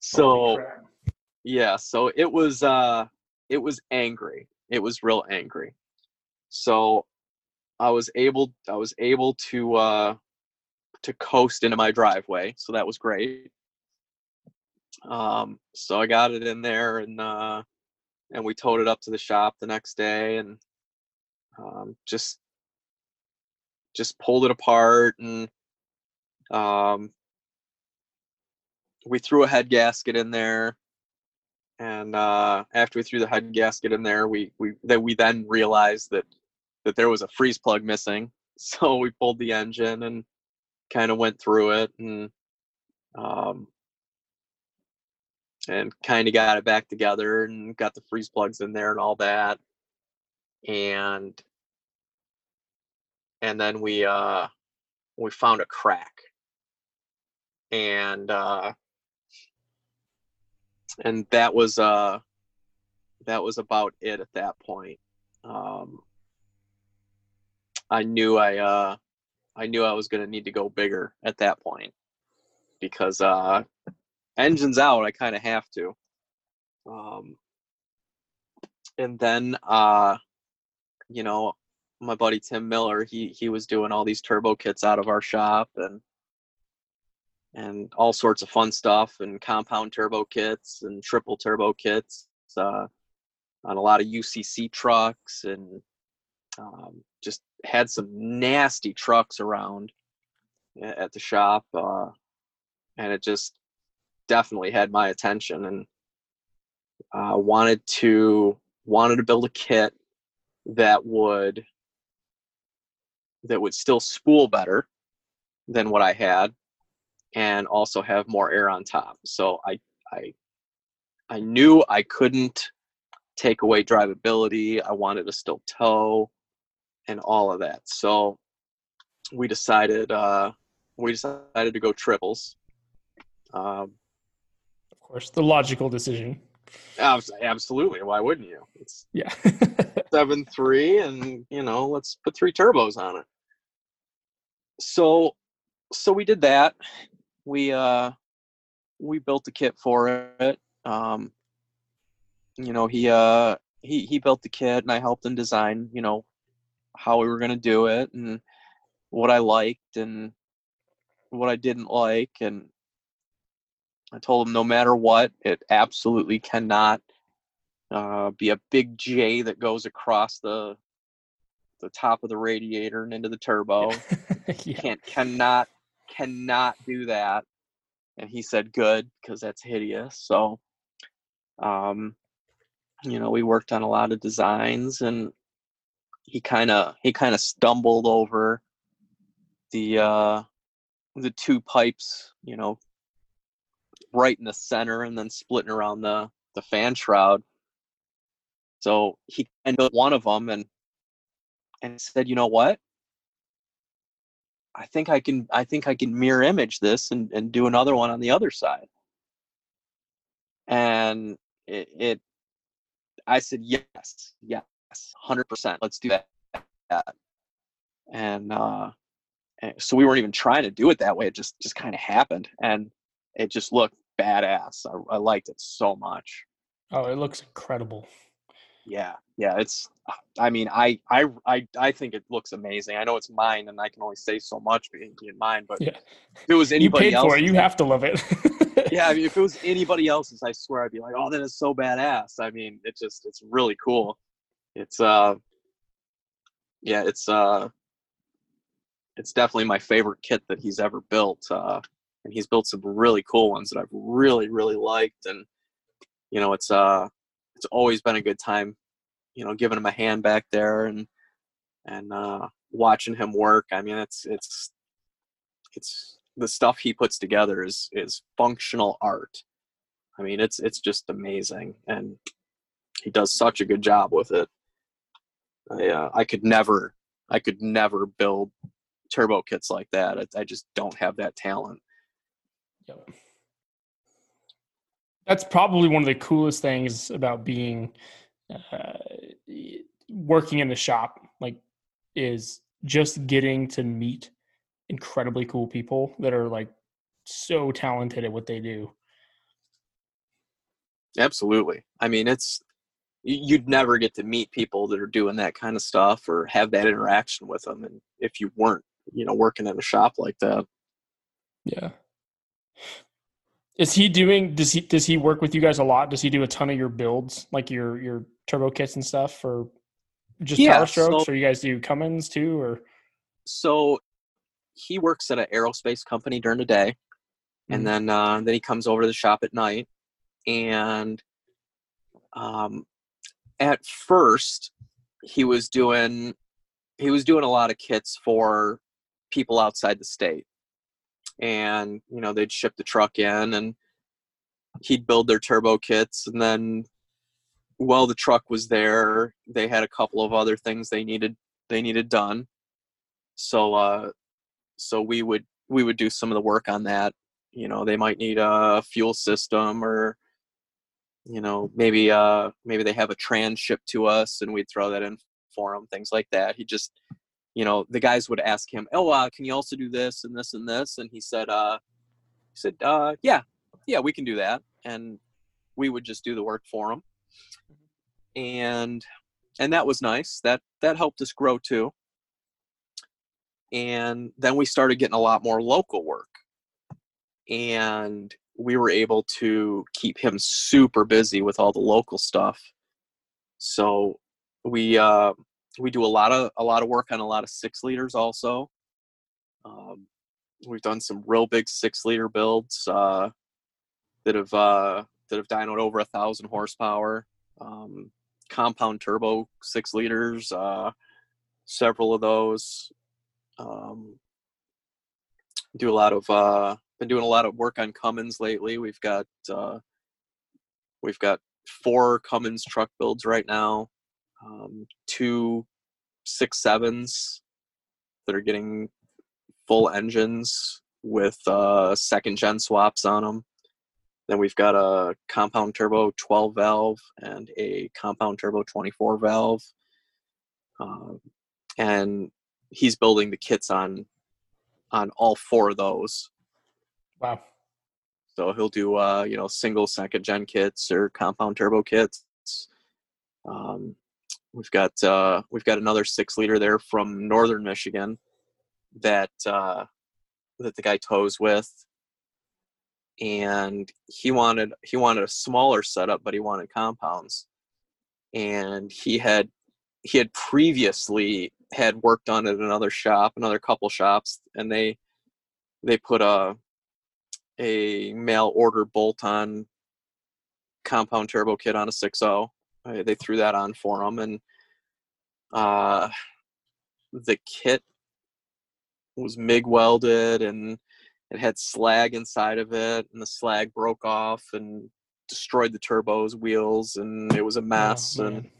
so yeah so it was uh it was angry. It was real angry. So i was able i was able to uh to coast into my driveway so that was great. Um so i got it in there and uh and we towed it up to the shop the next day and um just just pulled it apart and um we threw a head gasket in there and uh after we threw the head gasket in there we we that we then realized that that there was a freeze plug missing. *laughs* So we pulled the engine and kind of went through it and um and kind of got it back together and got the freeze plugs in there and all that. And and then we uh we found a crack. And uh and that was uh that was about it at that point. Um i knew i uh i knew i was to need to go bigger at that point because uh engines out i kind of have to. Um and then uh you know my buddy tim miller he he was doing all these turbo kits out of our shop and and all sorts of fun stuff and compound turbo kits and triple turbo kits uh, on a lot of UCC trucks and um, just had some nasty trucks around at the shop uh, and it just definitely had my attention and uh, wanted to wanted to build a kit that would that would still spool better than what I had and also have more air on top. So I I I knew I couldn't take away drivability. I wanted to still tow and all of that. So we decided uh we decided to go triples. Um
Of course, the logical decision.
abs- absolutely. Why wouldn't you? It's
Yeah. *laughs*
seven three and you know let's put three turbos on it so so we did that we uh we built the kit for it um you know he uh he he built the kit and i helped him design you know how we were going to do it and what i liked and what i didn't like and i told him no matter what it absolutely cannot uh, be a big J that goes across the the top of the radiator and into the turbo. *laughs*
yeah.
Can't cannot cannot do that. And he said good because that's hideous. So um you know, we worked on a lot of designs and he kind of he kind of stumbled over the uh the two pipes, you know, right in the center and then splitting around the the fan shroud. So he ended one of them and and said, "You know what? I think I can I think I can mirror image this and, and do another one on the other side. And it, it I said yes, yes, hundred percent. Let's do that. And uh, so we weren't even trying to do it that way. It just just kind of happened, and it just looked badass. I, I liked it so much.
Oh, it looks incredible.
Yeah, yeah. It's. I mean, I I I I think it looks amazing. I know it's mine, and I can only say so much being mine. But
yeah.
if it was anybody
you paid
else,
for it, you have to love it. *laughs*
yeah, I mean, if it was anybody else's, I swear I'd be like, "Oh, that is so badass." I mean, it just it's really cool. It's uh, yeah, it's uh, it's definitely my favorite kit that he's ever built. Uh, and he's built some really cool ones that I've really really liked, and you know, it's uh, it's always been a good time, you know, giving him a hand back there and and uh, watching him work. I mean, it's it's it's the stuff he puts together is is functional art. I mean, it's it's just amazing, and he does such a good job with it. I uh, I could never I could never build turbo kits like that. I, I just don't have that talent.
Yep. That's probably one of the coolest things about being uh, working in the shop. Like, is just getting to meet incredibly cool people that are like so talented at what they do.
Absolutely. I mean, it's you'd never get to meet people that are doing that kind of stuff or have that interaction with them and if you weren't, you know, working in a shop like that.
Yeah. Is he doing does he does he work with you guys a lot? Does he do a ton of your builds, like your your turbo kits and stuff or just
Yeah,
power strokes
so-
or you guys do Cummins too or
So he works at an aerospace company during the day
Mhm.
and then uh, then he comes over to the shop at night and um, at first he was doing he was doing a lot of kits for people outside the state and you know they'd ship the truck in and he'd build their turbo kits and then while the truck was there they had a couple of other things they needed they needed done. So uh so we would we would do some of the work on that. You know they might need a fuel system or you know maybe uh maybe they have a trans shipped to us and we'd throw that in for them things like that. He just you know the guys would ask him oh uh can you also do this and this and this? And he said uh he said uh yeah yeah we can do that. And we would just do the work for him. And and that was nice. That that helped us grow too. And then we started getting a lot more local work. And we were able to keep him super busy with all the local stuff. So we uh we do a lot of a lot of work on a lot of six liters also. Um, we've done some real big six liter builds uh that have uh that have dynoed over a thousand horsepower. Um compound turbo six liters uh several of those. Um, do a lot of uh, been doing a lot of work on Cummins lately. We've got uh, we've got four Cummins truck builds right now, um, two six sevens that are getting full engines with uh, second gen swaps on them. Then we've got a compound turbo 12 valve and a compound turbo 24 valve. Uh, and he's building the kits on on all four of those.
wow.
So he'll do uh, you know single second gen kits or compound turbo kits. Um, we've got uh, we've got another six liter there from northern Michigan that uh, that the guy tows with, and he wanted he wanted a smaller setup, but he wanted compounds, and he had he had previously had work done at another shop, another couple shops, and they they put a a mail order bolt on compound turbo kit on a 6.0 uh, they threw that on for him, and uh, the kit was MIG welded and it had slag inside of it, and the slag broke off and destroyed the turbos, wheels, and it was a mess.
Oh,
and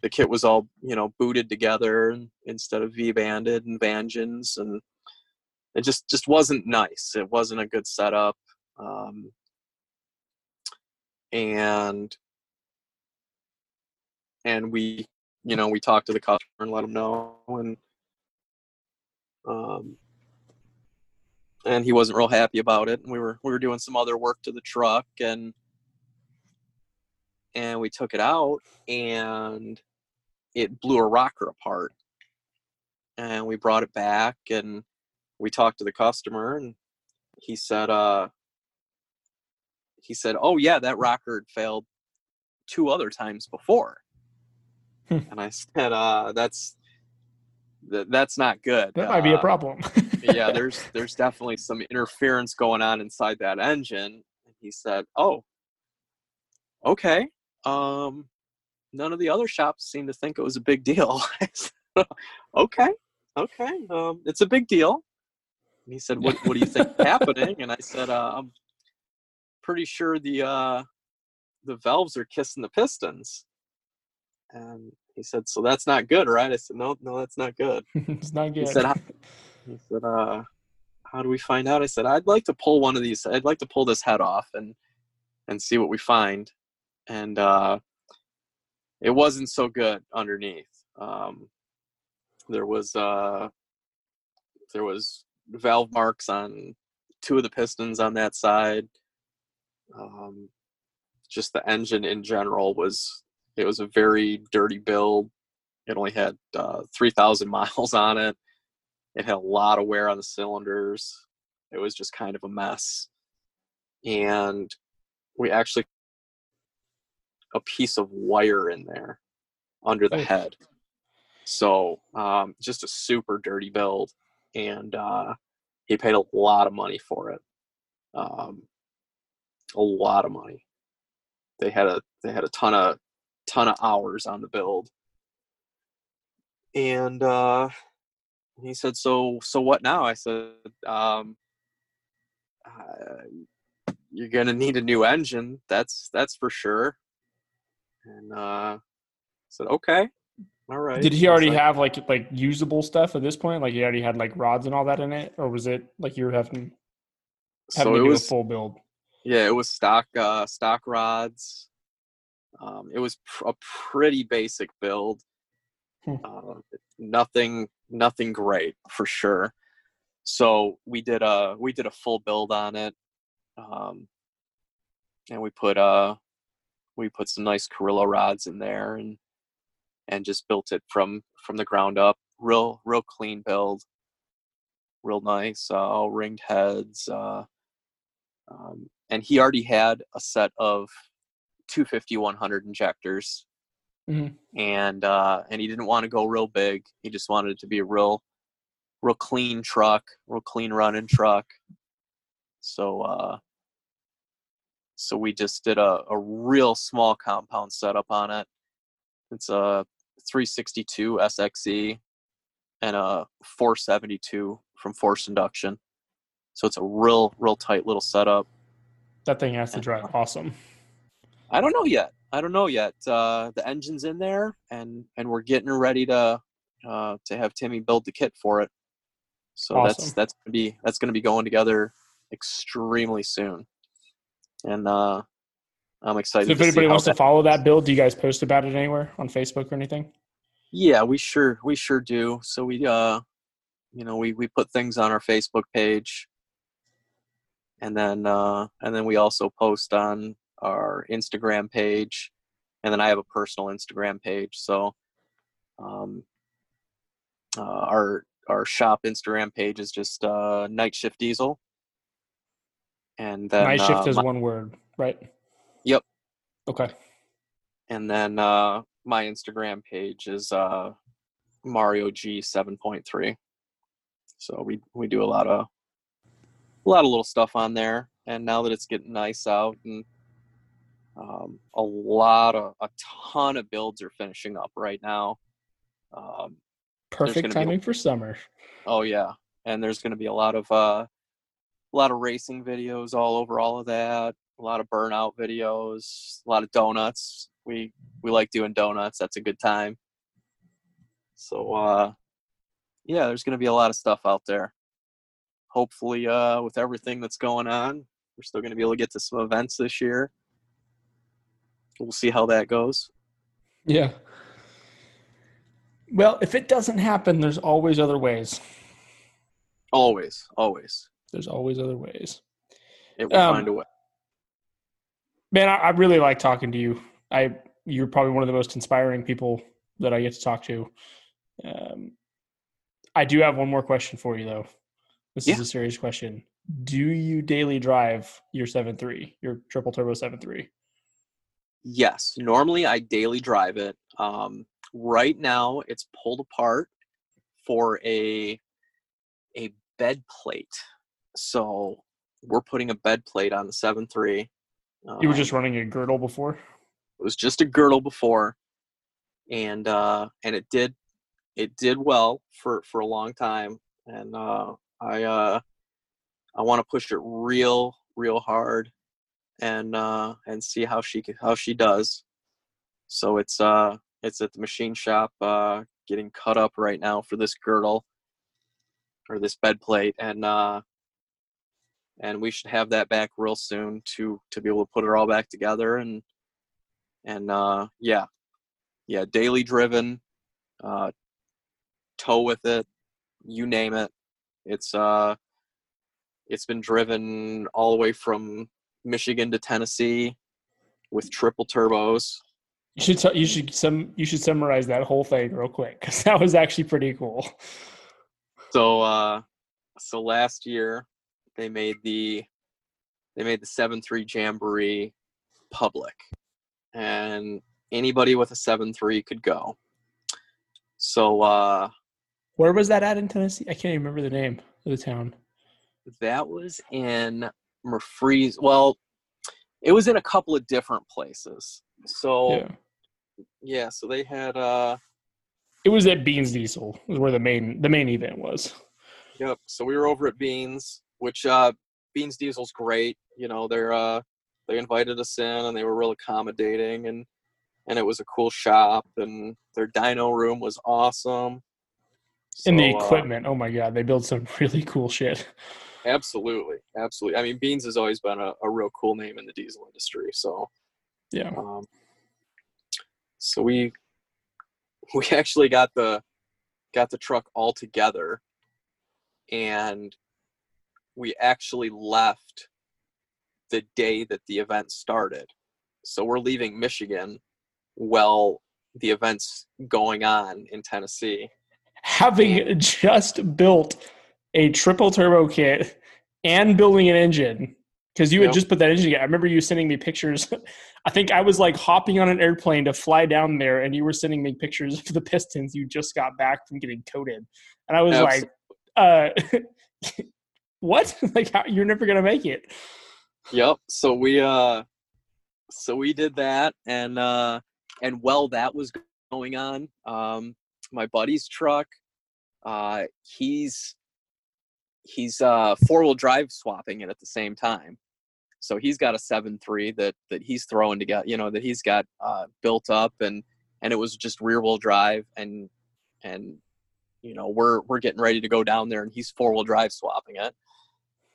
the kit was all you know booted together instead of V-banded and Vangens, and it just just wasn't nice. It wasn't a good setup, um, and and we you know we talked to the customer and let them know, and um, and he wasn't real happy about it. And we were we were doing some other work to the truck, and and we took it out and it blew a rocker apart and we brought it back and we talked to the customer and he said uh he said oh yeah that rocker failed two other times before. *laughs* and i said uh that's that, that's not good
That might be a
Uh,
problem.
yeah *laughs* there's there's definitely some interference going on inside that engine. And he said oh okay um none of the other shops seem to think it was a big deal. *laughs* I said, okay okay um it's a big deal. And he said what what do you think happening? And i said uh, i'm pretty sure the uh the valves are kissing the pistons and he said so that's not good right i said no no that's not good *laughs*
it's not good.
He said, he said, uh, how do we find out? I said, I'd like to pull one of these. I'd like to pull this head off and, and see what we find. And, uh, it wasn't so good underneath. Um, there was, uh, there was valve marks on two of the pistons on that side. Um, just the engine in general was, it was a very dirty build. It only had, uh, 3000 *laughs* miles on it it had a lot of wear on the cylinders. It was just kind of a mess. And we actually a piece of wire in there under the head. So um, just a super dirty build. And uh, he paid a lot of money for it. Um, a lot of money. They had a they had a ton of ton of hours on the build. And uh, he said, "So, so what now?" I said, um, uh, "You're gonna need a new engine. That's that's for sure." And uh, I said, "Okay, all right."
Did he already
like,
have like like usable stuff at this point? Like he already had like rods and all that in it, or was it like you were having having
So
to
it
do
was
a full build?
yeah, it was stock uh, stock rods. Um, it was pr- a pretty basic build. Uh, nothing nothing great for sure. So we did a we did a full build on it, um, and we put uh we put some nice Carrillo rods in there and and just built it from from the ground up. Real real clean build, real nice. Uh, all ringed heads. Uh, um, and he already had a set of 250 100 injectors.
Mhm.
and uh, and he didn't want to go real big. He just wanted it to be a real real clean truck real clean running truck. So uh so we just did a, a real small compound setup on it. It's a 362 sxe and a 472 from force induction. So it's a real real tight little setup.
That thing has to drive awesome.
I don't know yet. I don't know yet. Uh, the engine's in there, and and we're getting ready to uh, to have Timmy build the kit for it. So that's
Awesome.
that's gonna be that's gonna be going together extremely soon, and uh, I'm excited.
So if anybody wants to follow that build, do you guys post about it anywhere on Facebook or anything?
yeah, we sure we sure do. So we uh, you know, we we put things on our Facebook page, and then uh, and then we also post on our Instagram page, and then I have a personal Instagram page. So, um, uh, our our shop Instagram page is just uh, Night Shift Diesel, and then
Night shift
uh,
is
my-
one word, right?
Yep.
Okay.
and then uh, my Instagram page is uh, Mario G seven point three. So we we do a lot of a lot of little stuff on there, and now that it's getting nice out and Um, a lot of a ton of builds are finishing up right now. Um,
Perfect timing a, for summer.
Oh yeah, and there's going to be a lot of uh, a lot of racing videos all over all of that. A lot of burnout videos. A lot of donuts. We we like doing donuts. That's a good time. So uh, yeah, there's going to be a lot of stuff out there. Hopefully, uh, with everything that's going on, we're still going to be able to get to some events this year. We'll see how that goes.
Yeah. Well, if it doesn't happen, there's always other ways.
Always, always.
There's always other ways.
It will um, find a way.
Man, I, I, really like talking to you. I you're probably one of the most inspiring people that I get to talk to. Um, I do have one more question for you though. This yeah. is a serious question. Do you daily drive your seven three, your triple turbo seven three?
Yes, normally I daily drive it. Um, right now, it's pulled apart for a a bed plate. So we're putting a bed plate on the seven three.
Um, you were just um, running a girdle before.
It was just a girdle before, and uh, and it did it did well for for a long time, and uh, I uh, I want to push it real real hard and uh, and see how she how she does. So it's uh it's at the machine shop uh, getting cut up right now for this girdle or this bed plate, and uh, and we should have that back real soon to to be able to put it all back together and and uh, yeah yeah daily driven uh, tow with it you name it it's uh it's been driven all the way from Michigan to Tennessee with triple turbos.
You should t- you should some you should summarize that whole thing real quick because *laughs* that was actually pretty cool.
So uh, so last year they made the they made the seven three jamboree public, and anybody with a seven three could go. So uh,
where was that at in Tennessee? I can't even remember the name of the town.
That was in Murfrees. Well, it was in a couple of different places. So yeah, yeah so they had uh
it was at Beans Diesel was where the main the main event was.
Yep. So we were over at Beans, which uh Beans Diesel's great. You know, they're uh they invited us in and they were real accommodating and and it was a cool shop and their dyno room was awesome.
So, and the uh, equipment, uh, oh my god, they build some *laughs* really cool shit.
Absolutely, absolutely. I mean, Beans has always been a, a real cool name in the diesel industry. So,
yeah. Um,
so we we *laughs* actually got the got the truck all together, and we actually left the day that the event started. So we're leaving Michigan while the event's going on in Tennessee.
Having and, just built a triple turbo kit and building an engine because you had just put that engine together. I remember you sending me pictures. *laughs* I think I was like hopping on an airplane to fly down there, and you were sending me pictures of the pistons you just got back from getting coated, and I was Absolutely. like, uh, *laughs* "What? *laughs* like, how, you're never gonna make it?"
Yep. So we uh, so we did that, and uh, and while that was going on, um, my buddy's truck, uh, he's he's uh, four wheel drive swapping it at the same time. So he's got a seven three that that he's throwing together, you know, that he's got uh, built up, and and it was just rear wheel drive, and and you know we're we're getting ready to go down there, and he's four wheel drive swapping it,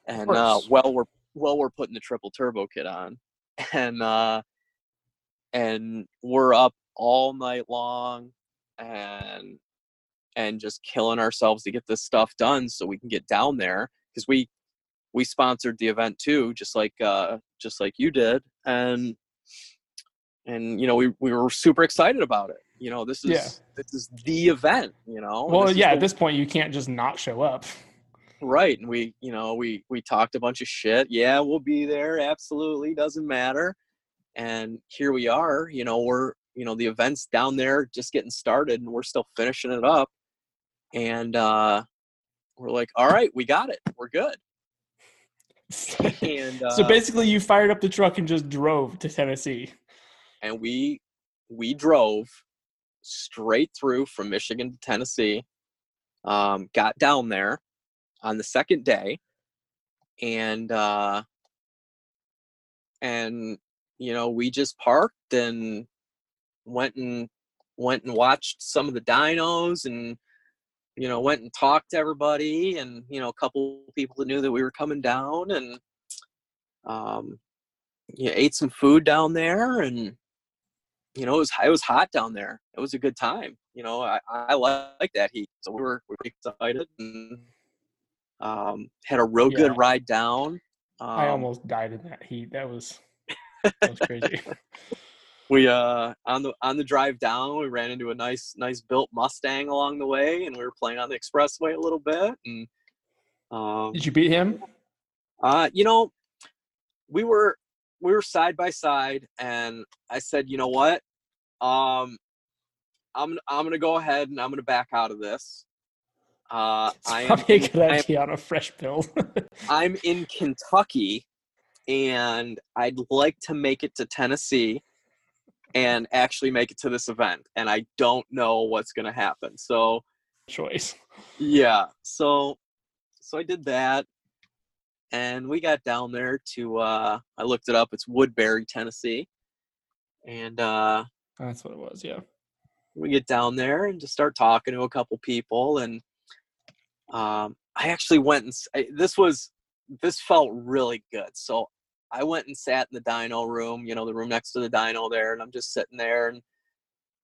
and uh, well we're well we're putting the triple turbo kit on, *laughs* and uh, and we're up all night long, and and just killing ourselves to get this stuff done so we can get down there because we we sponsored the event too just like uh just like you did and and you know we, we were super excited about it you know this is yeah. this is the event you know
well yeah the, at this point you can't just not show up
right and we you know we we talked a bunch of shit yeah we'll be there absolutely doesn't matter and here we are you know we're you know the event's down there just getting started and we're still finishing it up and uh, we're like, all right, we got it, we're good. and uh,
so basically, you fired up the truck and just drove to Tennessee.
and we we drove straight through from Michigan to Tennessee. Um, got down there on the second day, and uh, and you know we just parked and went and went and watched some of the dynos and you know went and talked to everybody and you know a couple people that knew that we were coming down and um you know, ate some food down there and you know it was it was hot down there it was a good time you know i i like that heat so we were we were excited and um had a real
Yeah.
good ride down um,
I almost died in that heat. That was that was crazy. *laughs*
we uh on the on the drive down we ran into a nice nice built mustang along the way and we were playing on the expressway a little bit and um
Did you beat him?
uh you know we were we were side by side and i said you know what um i'm i'm gonna go ahead and i'm gonna back out of this uh
It's
i am in-
good idea on a fresh build. *laughs*
I'm in Kentucky and I'd like to make it to Tennessee and actually make it to this event. And I don't know what's going to happen. So,
Choice. *laughs*
yeah. So, so I did that. And we got down there to, uh, I looked it up. It's Woodbury, Tennessee. And, uh,
That's what it was. Yeah.
we get down there and just start talking to a couple people and um, i actually went and I- this was this felt really good so i went and sat in the dyno room you know the room next to the dyno there and i'm just sitting there and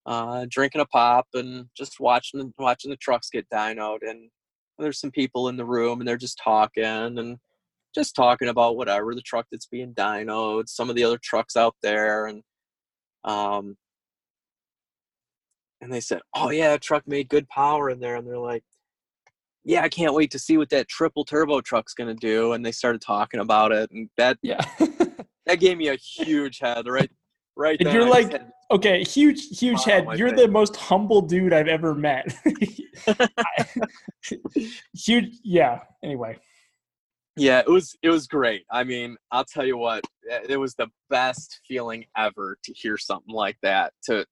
uh, drinking a pop and just watching watching the trucks get dynoed and there's some people in the room and they're just talking and just talking about whatever the truck that's being dynoed some of the other trucks out there and um, and they said, "Oh yeah, truck made good power in there." And they're like, "Yeah, I can't wait to see what that triple turbo truck's gonna do." And they started talking about it, and that
Yeah. *laughs*
that gave me a huge head right, right.
And you're
I
like-
had-
okay, huge, huge head. You're
face.
the most humble dude I've ever met. *laughs* *laughs* Huge. Yeah. Anyway.
yeah, it was it was great. I mean, I'll tell you what, eh, it was the best feeling ever to hear something like that. To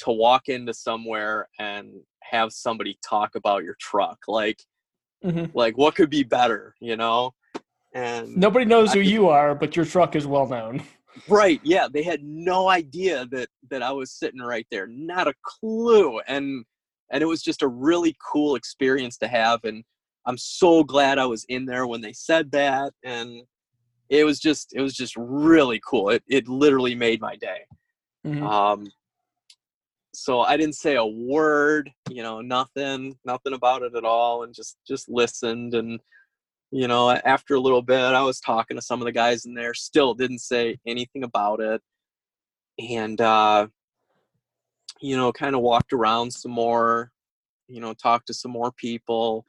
to walk into somewhere and have somebody talk about your truck, like
Mhm.
like what could be better, you know? And
Nobody knows who
I-
you are, but your truck is well known.
Right. Yeah. They had no idea that that I was sitting right there. Not a clue. And and it was just a really cool experience to have. And I'm so glad I was in there when they said that. And it was just it was just really cool. It it literally made my day.
Mhm.
Um so I didn't say a word, you know, nothing, nothing about it at all, and just just listened. And you know, after a little bit, I was talking to some of the guys in there. Still didn't say anything about it, and uh, you know, kind of walked around some more. You know, talked to some more people,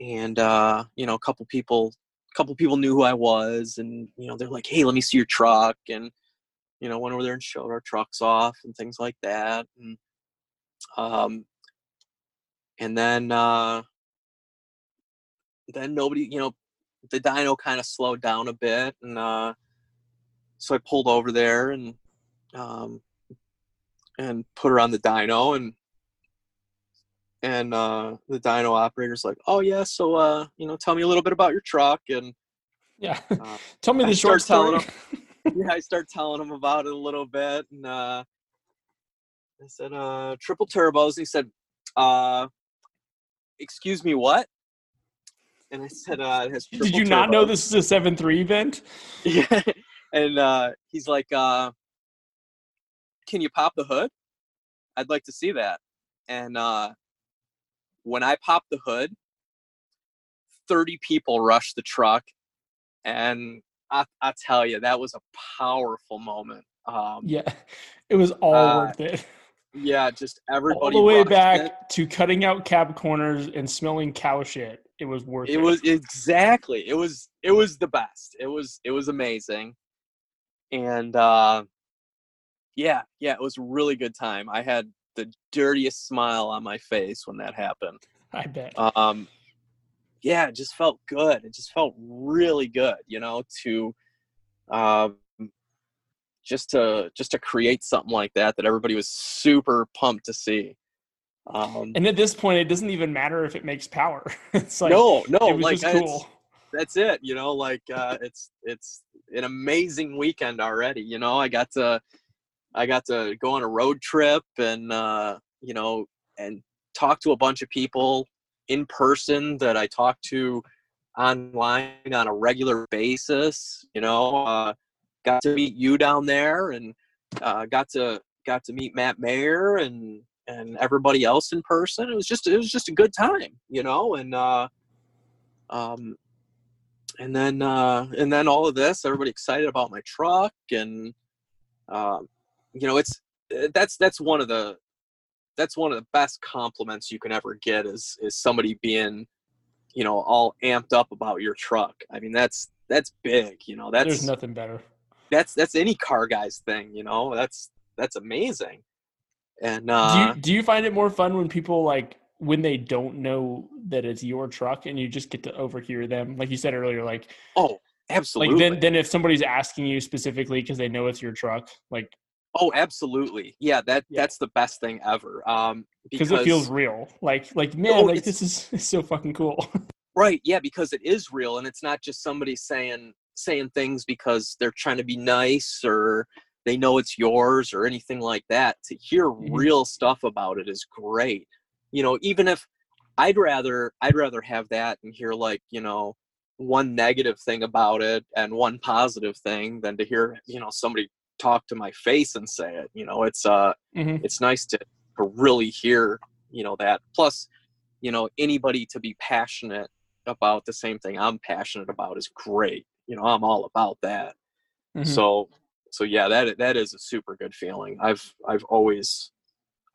and uh, you know, a couple people, a couple people knew who I was, and you know, they're like, "Hey, let me see your truck," and you know, went over there and showed our trucks off and things like that. And um and then uh then nobody, you know, the dyno kind of slowed down a bit and uh so I pulled over there and um and put her on the dyno and and uh the dyno operator's like, "Oh yeah, so uh, you know, tell me a little bit about your truck." And
Yeah.
uh, *laughs*
Tell me
I
the short
start telling
story. *laughs*
yeah, I start telling him about it a little bit, and uh, I said, uh, "Triple turbos." And he said, uh, "Excuse me, what?" And I said, uh, "It has
Did you not know this is a seven three event? *laughs*
Yeah, and uh, he's like, uh, "Can you pop the hood? I'd like to see that." And uh, when I popped the hood, thirty people rushed the truck, and I, I tell you, that was a powerful moment. Um,
Yeah. *laughs* It was all
Uh,
worth it.
Yeah, just everybody.
All the way back to cutting out cab corners and smelling cow shit. It was worth it.
It was exactly. It was. It was the best. It was. It was amazing. And uh, yeah, yeah, it was a really good time. I had the dirtiest smile on my face when that happened.
I bet.
Um, yeah, it just felt good. It just felt really good, you know, to um, just to just to create something like that that everybody was super pumped to see.
Um, and at this point, it doesn't even matter if it makes power. *laughs* it's like
no, no, it was like just cool. That's it. You know, like uh, it's it's an amazing weekend already. You know, I got to I got to go on a road trip and uh, you know and talk to a bunch of people in person that I talk to online on a regular basis. You know, uh, got to meet you down there and uh, got to got to meet Matt Mayer and and everybody else in person. It was just it was just a good time, you know, and uh, um, and then uh, and then all of this, everybody excited about my truck, and um, you know, it's that's that's one of the that's one of the best compliments you can ever get is is somebody being you know all amped up about your truck. I mean that's that's big you know that's
there's nothing better.
that's that's any car guy's thing you know that's that's amazing. And uh
do you, do you find it more fun when people like when they don't know that it's your truck and you just get to overhear them? Like you said earlier like
oh absolutely
like then then if somebody's asking you specifically because they know it's your truck like
Oh, absolutely. Yeah, that yeah. that's the best thing ever. Um
because it feels real. Like like man, oh, like this is so fucking cool. *laughs*
right. Yeah, because it is real and it's not just somebody saying saying things because they're trying to be nice or they know it's yours or anything like that. To hear mm-hmm. real stuff about it is great. You know, even if I'd rather I'd rather have that and hear like, you know, one negative thing about it and one positive thing than to hear, you know, somebody talk to my face and say it you know it's uh mm-hmm. it's nice to, to really hear you know that plus you know anybody to be passionate about the same thing i'm passionate about is great you know i'm all about that mm-hmm. so so yeah that that is a super good feeling i've i've always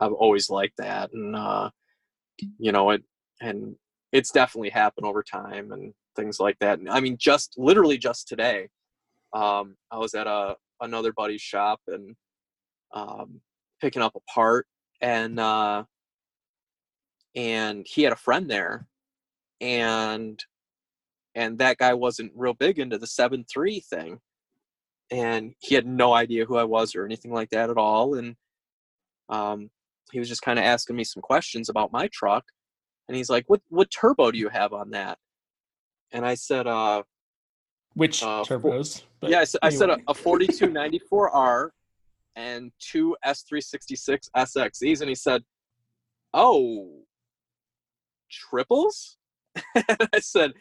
i've always liked that and uh you know it and it's definitely happened over time and things like that and, i mean just literally just today um i was at a another buddy's shop and um, picking up a part and uh, and he had a friend there and and that guy wasn't real big into the 7-3 thing and he had no idea who i was or anything like that at all and um, he was just kind of asking me some questions about my truck and he's like what what turbo do you have on that? And i said uh
which uh, turbos?
But yeah, I, said, anyway. I said a, a 4294R and two S366 SXEs, and he said, "Oh, triples?" And *laughs* I said,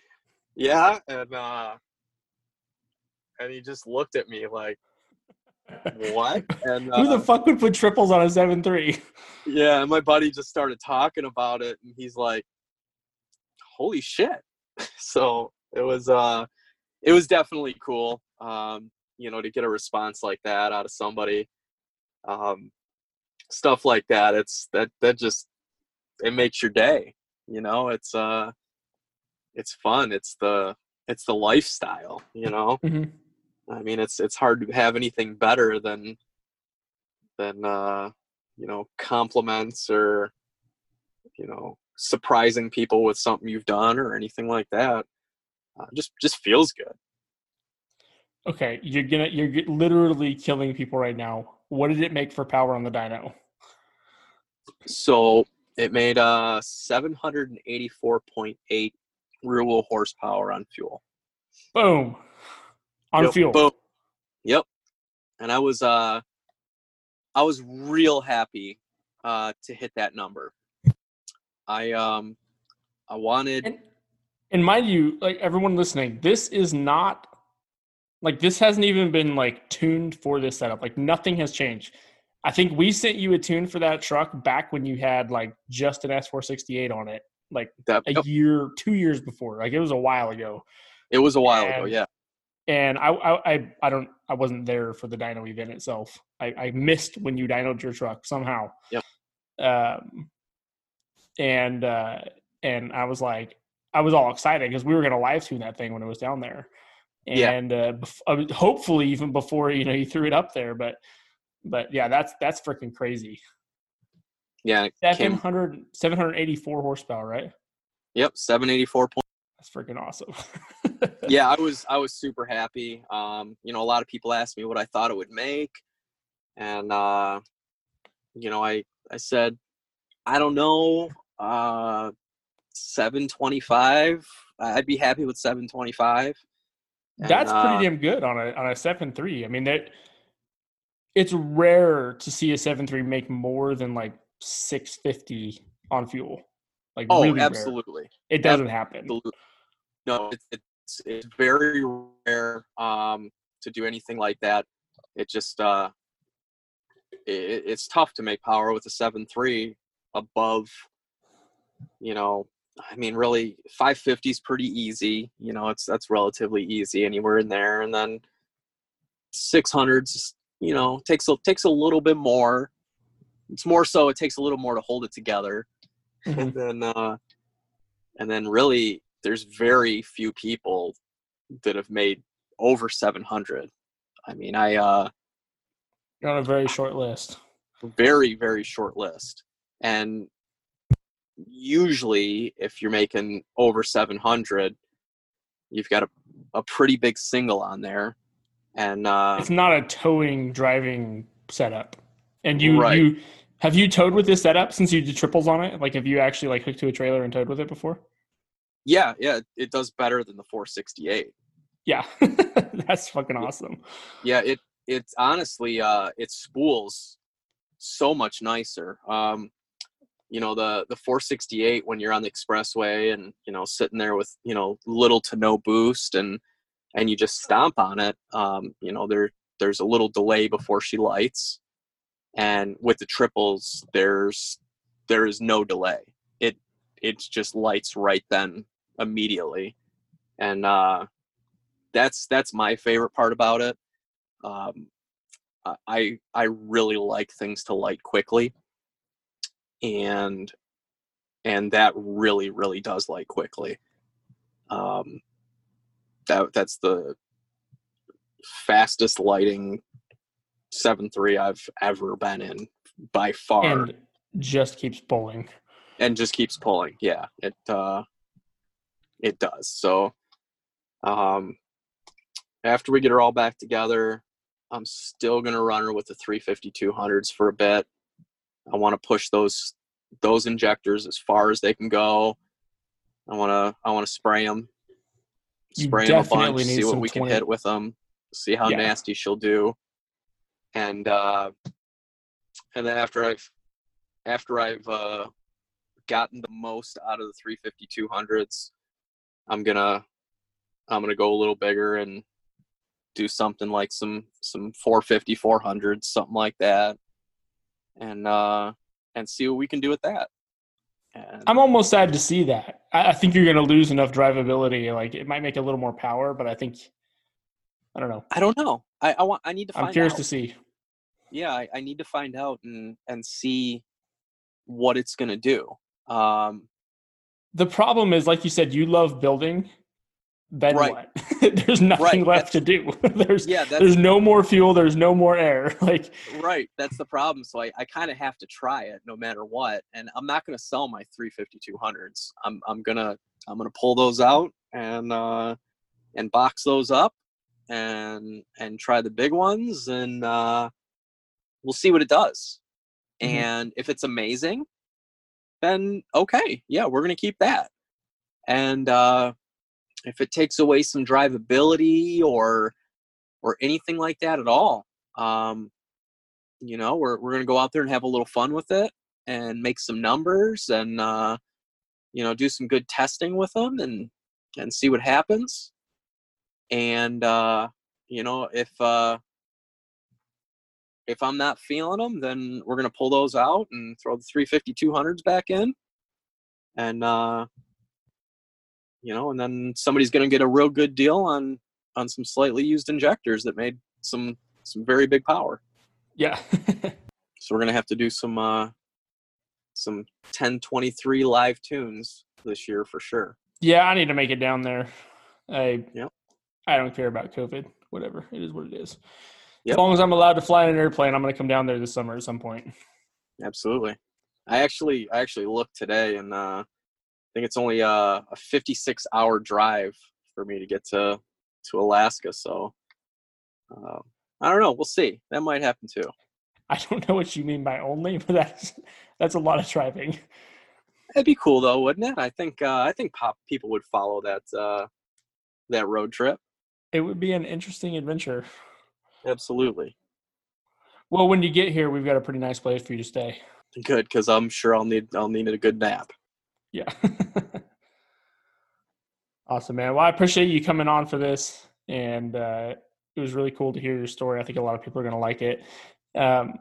"Yeah," and uh, and he just looked at me like, "What?" And
uh, *laughs* who the uh, fuck would put triples on a seven three?
Yeah, and my buddy just started talking about it, and he's like, "Holy shit!" *laughs* so it was uh it was definitely cool, um, you know, to get a response like that out of somebody. Um, stuff like that. It's that that just it makes your day. You know, it's uh, it's fun. It's the it's the lifestyle. You know, mm-hmm. I mean, it's it's hard to have anything better than than uh, you know compliments or you know surprising people with something you've done or anything like that uh, just just feels good.
Okay, you're gonna you're literally killing people right now. What did it make for power on the dyno?
So it made uh 784.8 rear wheel horsepower on fuel.
Boom. On yep, fuel. Boom.
Yep. And I was uh I was real happy uh to hit that number. I um I wanted
and, and mind you, like everyone listening, this is not like this hasn't even been like tuned for this setup. Like nothing has changed. I think we sent you a tune for that truck back when you had like just an S468 on it, like that, a year, two years before. Like it was a while ago.
It was a while and, ago, yeah.
And I, I, I, I don't, I wasn't there for the dyno event itself. I, I missed when you dynoed your truck somehow.
Yep.
Um, and uh, and I was like, I was all excited because we were going to live tune that thing when it was down there, and yeah. uh, hopefully even before you know you threw it up there. But but yeah, that's that's freaking crazy.
Yeah,
700, 784 horsepower, right?
Yep, seven eighty four point.
That's freaking awesome. *laughs*
yeah, I was I was super happy. Um, you know, a lot of people asked me what I thought it would make, and uh, you know, I I said I don't know, uh, seven twenty five. I'd be happy with seven twenty five.
That's uh, pretty damn good on a on a seven three. I mean that it's rare to see a seven three make more than like six fifty on fuel. Like
oh,
really
absolutely,
rare. it doesn't absolutely. happen.
No, it's, it's it's very rare um, to do anything like that. It just uh, it, it's tough to make power with a seven three above. You know, I mean, really, 550 is pretty easy. You know, it's that's relatively easy anywhere in there, and then 600s. You know, takes a takes a little bit more. It's more so it takes a little more to hold it together, mm-hmm. and then uh, and then really, there's very few people that have made over 700. I mean, I uh,
you're on a very short list.
Very very short list, and usually if you're making over 700 you've got a, a pretty big single on there. And uh,
it's not a towing driving setup. And you right. you have you towed with this setup since you did triples on it? Like have you actually like hooked to a trailer and towed with it before?
Yeah yeah it does better than the 468
yeah. *laughs* That's fucking awesome.
Yeah it it's honestly uh it spools so much nicer. Um you know the the 468 when you're on the expressway and you know sitting there with you know little to no boost and and you just stomp on it um, you know there there's a little delay before she lights. And with the triples there's there is no delay. It it just lights right then immediately. And uh that's that's my favorite part about it. Um i i really like things to light quickly and and that really really does light quickly. Um that that's the fastest lighting 7.3 i've ever been in by far.
And just keeps pulling.
And just keeps pulling yeah it uh it does so um after we get her all back together i'm still gonna run her with the 35200s for a bit I want to push those those injectors as far as they can go. I want to I want to spray them, spray them a bunch, see what we 20. can hit with them, see how yeah. nasty she'll do, and uh, and then after I've after I've uh, gotten the most out of the 350 200s, I'm gonna I'm gonna go a little bigger and do something like some some 450 400s, something like that and uh, and see what we can do with that.
And I'm almost sad to see that. I, I think you're going to lose enough drivability. Like it might make a little more power, but I think I don't know.
I don't know. I, I want. I need to.
I'm curious
out.
to see.
Yeah, I, I, need to find out and and see what it's going to do. Um,
the problem is, like you said, you love building, then right. what? *laughs* there's nothing right. left that's, to do. *laughs* there's yeah, there's no more fuel. There's no more air. *laughs* Like
right, that's the problem. So I, I kind of have to try it no matter what. And I'm not going to sell my 35200s. I'm I'm gonna I'm gonna pull those out and uh, and box those up and and try the big ones and uh, we'll see what it does. Mm-hmm. And if it's amazing, then okay, yeah, we're gonna keep that. And uh, if it takes away some drivability or or anything like that at all um, you know we're, we're gonna go out there and have a little fun with it and make some numbers and uh, you know do some good testing with them and and see what happens. And uh, you know if uh, if i'm not feeling them then we're gonna pull those out and throw the 350 200s back in. And uh, you know, and then somebody's going to get a real good deal on on some slightly used injectors that made some some very big power.
Yeah. *laughs*
so we're going to have to do some uh some 1023 live tunes this year for sure.
Yeah, I need to make it down there. I yep. I don't care about COVID. Whatever. It is what it is. Yep. As long as I'm allowed to fly in an airplane, I'm going to come down there this summer at some point.
Absolutely. I actually I actually looked today and uh think it's only a, a 56 hour drive for me to get to to Alaska. So uh, I don't know. We'll see. That might happen too. *laughs*
I don't know what you mean by only, but that's that's a lot of driving.
It'd be cool though, wouldn't it? I think uh, I think pop people would follow that uh, that road trip.
It would be an interesting adventure.
Absolutely.
Well, when you get here, we've got a pretty nice place for you to stay.
Good, because I'm sure I'll need I'll need a good nap.
Yeah. *laughs* awesome, man. Well, I appreciate you coming on for this, and uh, it was really cool to hear your story. I think a lot of people are going to like it. Um,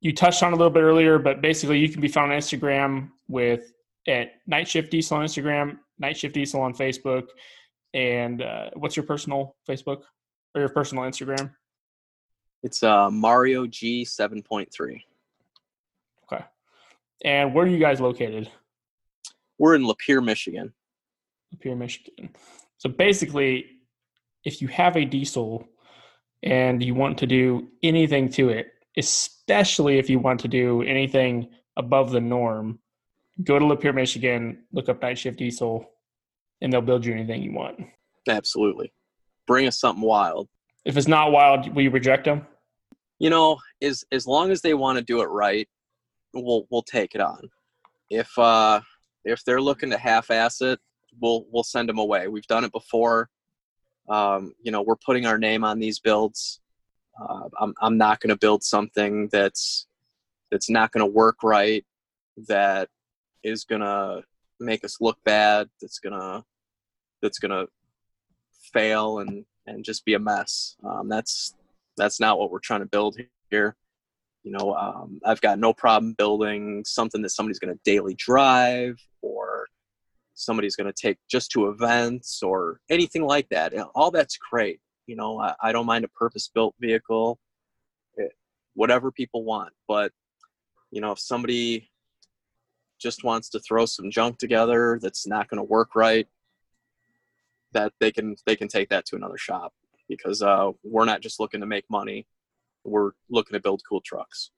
you touched on a little bit earlier, but basically, you can be found on Instagram with at Night Shift Diesel on Instagram, Night Shift Diesel on Facebook, and uh, what's your personal Facebook or your personal Instagram?
It's uh, Mario G seven point three.
Okay. And where are you guys located?
We're in Lapeer, Michigan.
Lapeer, Michigan. So basically, if you have a diesel and you want to do anything to it, especially if you want to do anything above the norm, go to Lapeer, Michigan, look up Night Shift Diesel, and they'll build you anything you want.
Absolutely. Bring us something wild.
If it's not wild, will you reject them?
You know, as as long as they want to do it right, we'll we'll take it on. If uh if they're looking to half-ass it, we'll we'll send them away. We've done it before. Um, you know, we're putting our name on these builds. Uh, I'm I'm not going to build something that's that's not going to work right, that is going to make us look bad. That's gonna that's gonna fail and and just be a mess. Um, that's that's not what we're trying to build here. You know, um, I've got no problem building something that somebody's going to daily drive or somebody's going to take just to events or anything like that. All that's great. You know, I, I don't mind a purpose built vehicle, it, eh, whatever people want. But, you know, if somebody just wants to throw some junk together that's not going to work right, that they can they can take that to another shop because uh, we're not just looking to make money we're looking to build cool trucks